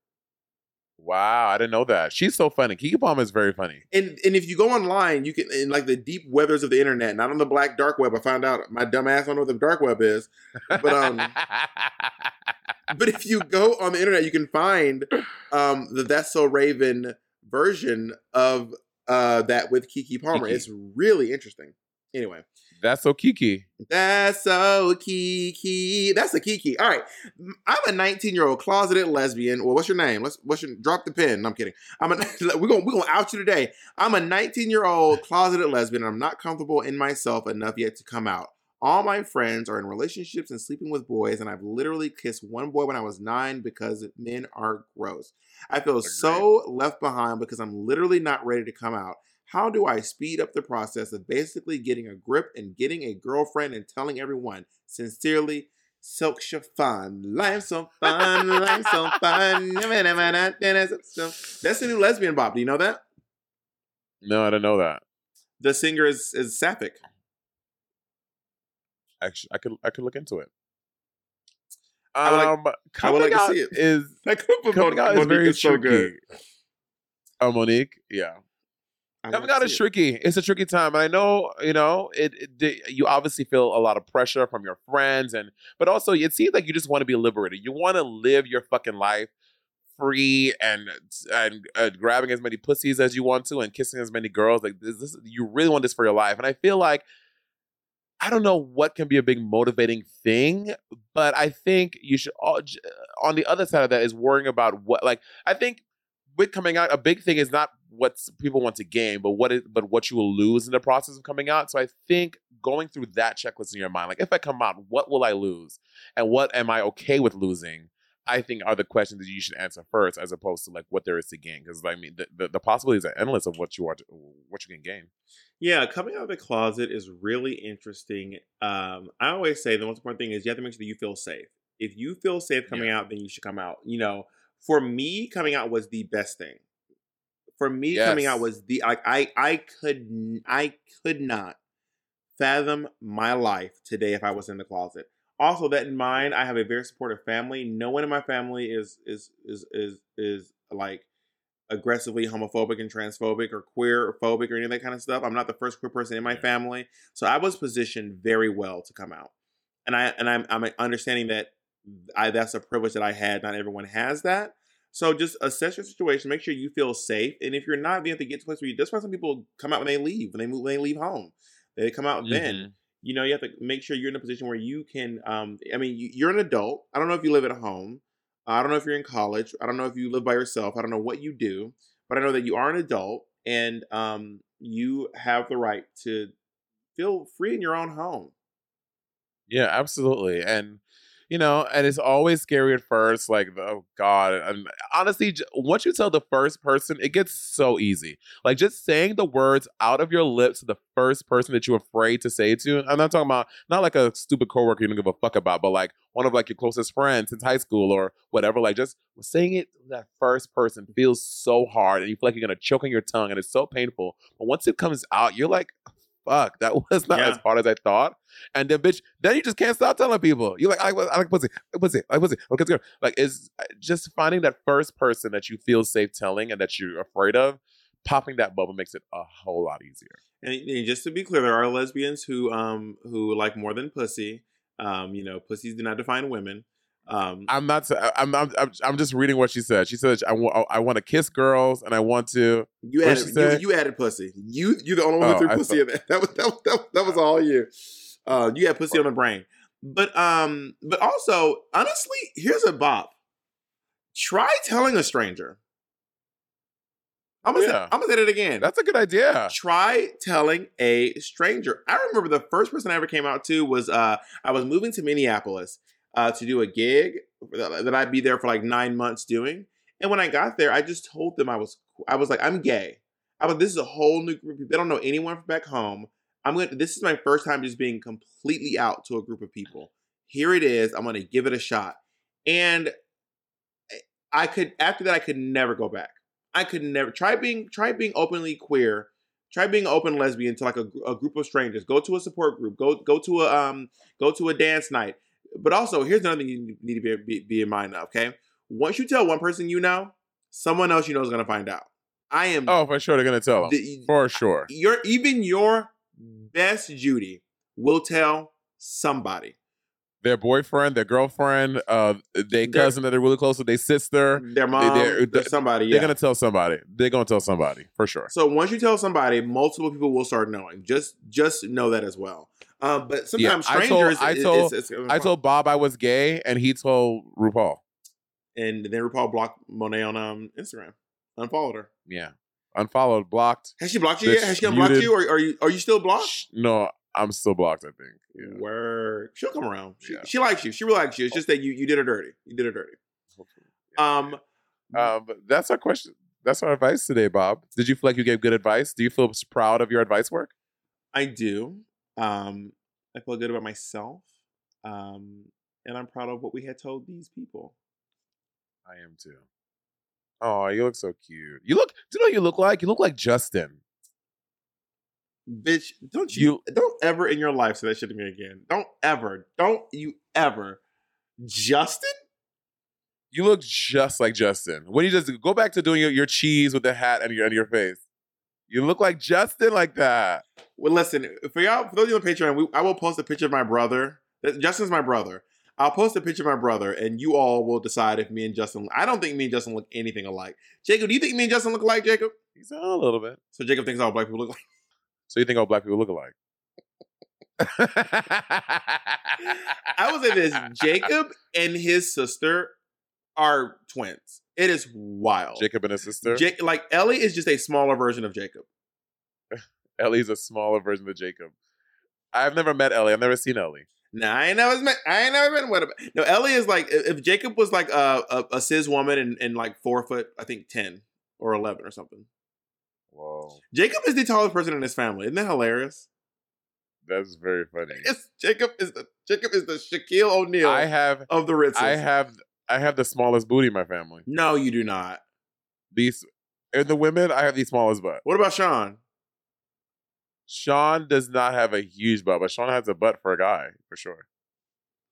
Wow, I didn't know that. She's so funny. Keke Palmer is very funny. And and if you go online, you can in like the deep weathers of the internet, not on the black dark web. I found out my dumb ass don't know what the dark web is, but um, but if you go on the internet, you can find um the That's So Raven version of uh that with Keke Palmer. Kiki. It's really interesting. Anyway, That's so Kiki. that's so Kiki. That's a Kiki. All right, I'm a 19 year old closeted lesbian. Well, what's your name? Let's what's your drop the pen. No, I'm kidding. I'm a we're gonna we're gonna out you today. I'm a 19 year old closeted lesbian. And I'm not comfortable in myself enough yet to come out. All my friends are in relationships and sleeping with boys, and I've literally kissed one boy when I was nine because men are gross. I feel so left behind because I'm literally not ready to come out. How do I speed up the process of basically getting a grip and getting a girlfriend and telling everyone sincerely, Silk Chiffon, life so fun, life so fun. That's the new lesbian bop. Do you know that? No, I didn't know that. The singer is is Sapphic. Actually, I could I could look into it. I would like- Um, I would like to see it. Is That clip of coming out is very so good. Oh, Monique, yeah. I Coming out is tricky. It's a tricky time, and I know you know it, it- You obviously feel a lot of pressure from your friends, and but also it seems like you just want to be liberated. You want to live your fucking life free and and uh, grabbing as many pussies as you want to and kissing as many girls. Like this, this, you really want this for your life, and I feel like I don't know what can be a big motivating thing, but I think you should. all On the other side of that is worrying about what, like I think with coming out, a big thing is not what people want to gain, but what is, but what you will lose in the process of coming out. So I think going through that checklist in your mind, like if I come out, what will I lose, and what am I okay with losing? I think are the questions that you should answer first, as opposed to like what there is to gain. Because I mean, the, the, the possibilities are endless of what you are, to, what you can gain. Yeah, coming out of the closet is really interesting. Um, I always say the most important thing is you have to make sure that you feel safe. If you feel safe coming out, then you should come out. You know, for me, coming out was the best thing. For me, coming out was the like I I could I could not fathom my life today if I was in the closet. Also, that in mind, I have a very supportive family. No one in my family is is is is is like aggressively homophobic and transphobic or queer or phobic or any of that kind of stuff. I'm not the first queer person in my family, so I was positioned very well to come out, and I and I'm I'm understanding that I that's a privilege that I had. Not everyone has that. So just assess your situation, make sure you feel safe, and if you're not, you have to get to a place where you. That's why some people come out when they leave, when they move, when they leave home, they come out then. You know, you have to make sure you're in a position where you can. Um, I mean, you, you're an adult. I don't know if you live at home. I don't know if you're in college. I don't know if you live by yourself. I don't know what you do, but I know that you are an adult and um, you have the right to feel free in your own home. Yeah, absolutely. And you know, and it's always scary at first, like oh god. And honestly, once you tell the first person, it gets so easy. Like just saying the words out of your lips to the first person that you're afraid to say to. I'm not talking about not like a stupid coworker you don't give a fuck about, but like one of like your closest friends since high school or whatever. Like just saying it to that first person feels so hard, and you feel like you're gonna choke on your tongue, and it's so painful. But once it comes out, you're like. Fuck, that was not Yeah. as hard as I thought. And then, bitch, then you just can't stop telling people. You're like, I, like- I like pussy, I like pussy, I like pussy. Okay, it's good. Like, it's uh, just finding that first person that you feel safe telling and that you're afraid of. Popping that bubble makes it a whole lot easier. And, and just to be clear, there are lesbians who um who like more than pussy. Um, you know, pussies do not define women. Um, I'm not. I'm. I'm. I'm, just reading what she said. She said, I, wa- I want to kiss girls and I want to. you added you, you added pussy. You you the only one who threw I pussy in there. That was that was, that was, that was all you. Uh, you had pussy on the brain. But um, but also honestly, here's a bop. Try telling a stranger. I'm gonna, say, I'm gonna say it again. That's a good idea. Try telling a stranger. I remember the first person I ever came out to was uh I was moving to Minneapolis uh to do a gig that I'd be there for like nine months doing. And when I got there, I just told them I was I was like, I'm gay. I was this is a whole new group. They don't know anyone from back home. I'm gonna this is my first time just being completely out to a group of people. Here it is. I'm gonna give it a shot. And I could after that I could never go back. I could never try being try being openly queer. Try being open lesbian to like a, a group of strangers. Go to a support group. Go go to a um go to a dance night. But also, here's another thing you need to be, be, be in mind of. Okay, once you tell one person you know, someone else you know is gonna find out. I am. Oh, for sure, they're gonna tell them. The- for sure. your even your best Judy will tell somebody. Their boyfriend, their girlfriend, uh, their cousin that they're really close with, their sister. Their mom, they're- their somebody. They're gonna tell somebody. They're gonna tell somebody for sure. So once you tell somebody, multiple people will start knowing. Just just know that as well. Um, but sometimes I told- strangers. I told- it's- it's- I told Bob I was gay, and he told RuPaul. and then RuPaul blocked Monet on um, Instagram, unfollowed her. Yeah, unfollowed, blocked. Has she blocked you yet? Has she unblocked you, or are you are you still blocked? No, I'm still blocked. I think. Yeah. Word. She'll come around. She, Yeah. she likes you. She really likes you. It's just that you you did her dirty. You did her dirty. Um, Um, but that's our question. That's our advice today, Bob. Did you feel like you gave good advice? Do you feel proud of your advice work? I do. Um, I feel good about myself. Um, and I'm proud of what we had told these people. I am too. Oh, you look so cute. You look. Do you know what you look like? You look like Justin. Bitch, don't you, don't ever in your life say that shit to me again. Don't ever. Don't you ever. Justin? You look just like Justin. When you just go back to doing your, your cheese with the hat and your and your face, you look like Justin like that. Well, listen, for y'all, for those of you on Patreon, we, I will post a picture of my brother. Justin's my brother. I'll post a picture of my brother, and you all will decide if me and Justin. I don't think me and Justin look anything alike. Jacob, do you think me and Justin look alike, Jacob? He's a little bit. So Jacob thinks all black people look like. So you think all black people look alike? I would say this: Jacob and his sister are twins. It is wild. Jacob and his sister. Ja- like Ellie is just a smaller version of Jacob. Ellie's a smaller version of Jacob. I've never met Ellie. I've never seen Ellie. Nah, I ain't never met. I ain't never been with him. No, Ellie is like if Jacob was like a a, a cis woman and, and like four foot, I think ten or eleven or something. Whoa, Jacob is the tallest person in his family. Isn't that hilarious? that's very funny. It's Jacob is the Jacob is the Shaquille O'Neal I have, of the Ritzes. I have, I have the smallest booty in my family. no, you do not. These, and the women, I have the smallest butt. What about Sean? Sean does not have a huge butt, but Sean has a butt for a guy for sure.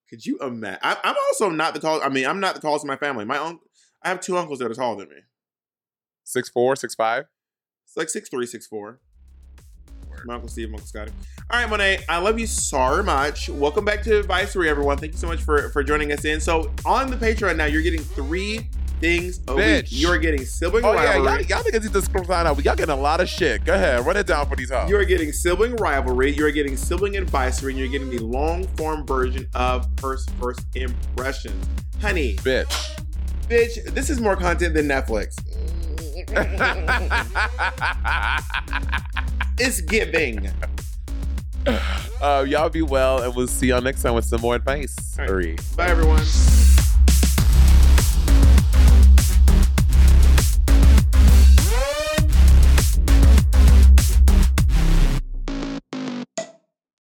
Could you imagine? I, I'm also not the tallest. I mean, I'm not the tallest in my family. My uncle, I have two uncles that are taller than me. Six four, six five. It's like six three, six four. My uncle Steve, my uncle Scotty. All right, Monet, I love you so much. Welcome back to Advisory, everyone. Thank you so much for for joining us in. So on the Patreon now, you're getting three things a week. Bitch. You are getting sibling Oh yeah, rivalry. y'all, y'all niggas need to sign up. Y'all getting a lot of shit. Go ahead, run it down for these hoes. You are getting sibling rivalry. You are getting sibling advisory, and you're getting the long form version of first first impressions. Honey, bitch. bitch, this is more content than Netflix. It's giving. uh, y'all be well, and we'll see y'all next time with some more advice. Bye, everyone.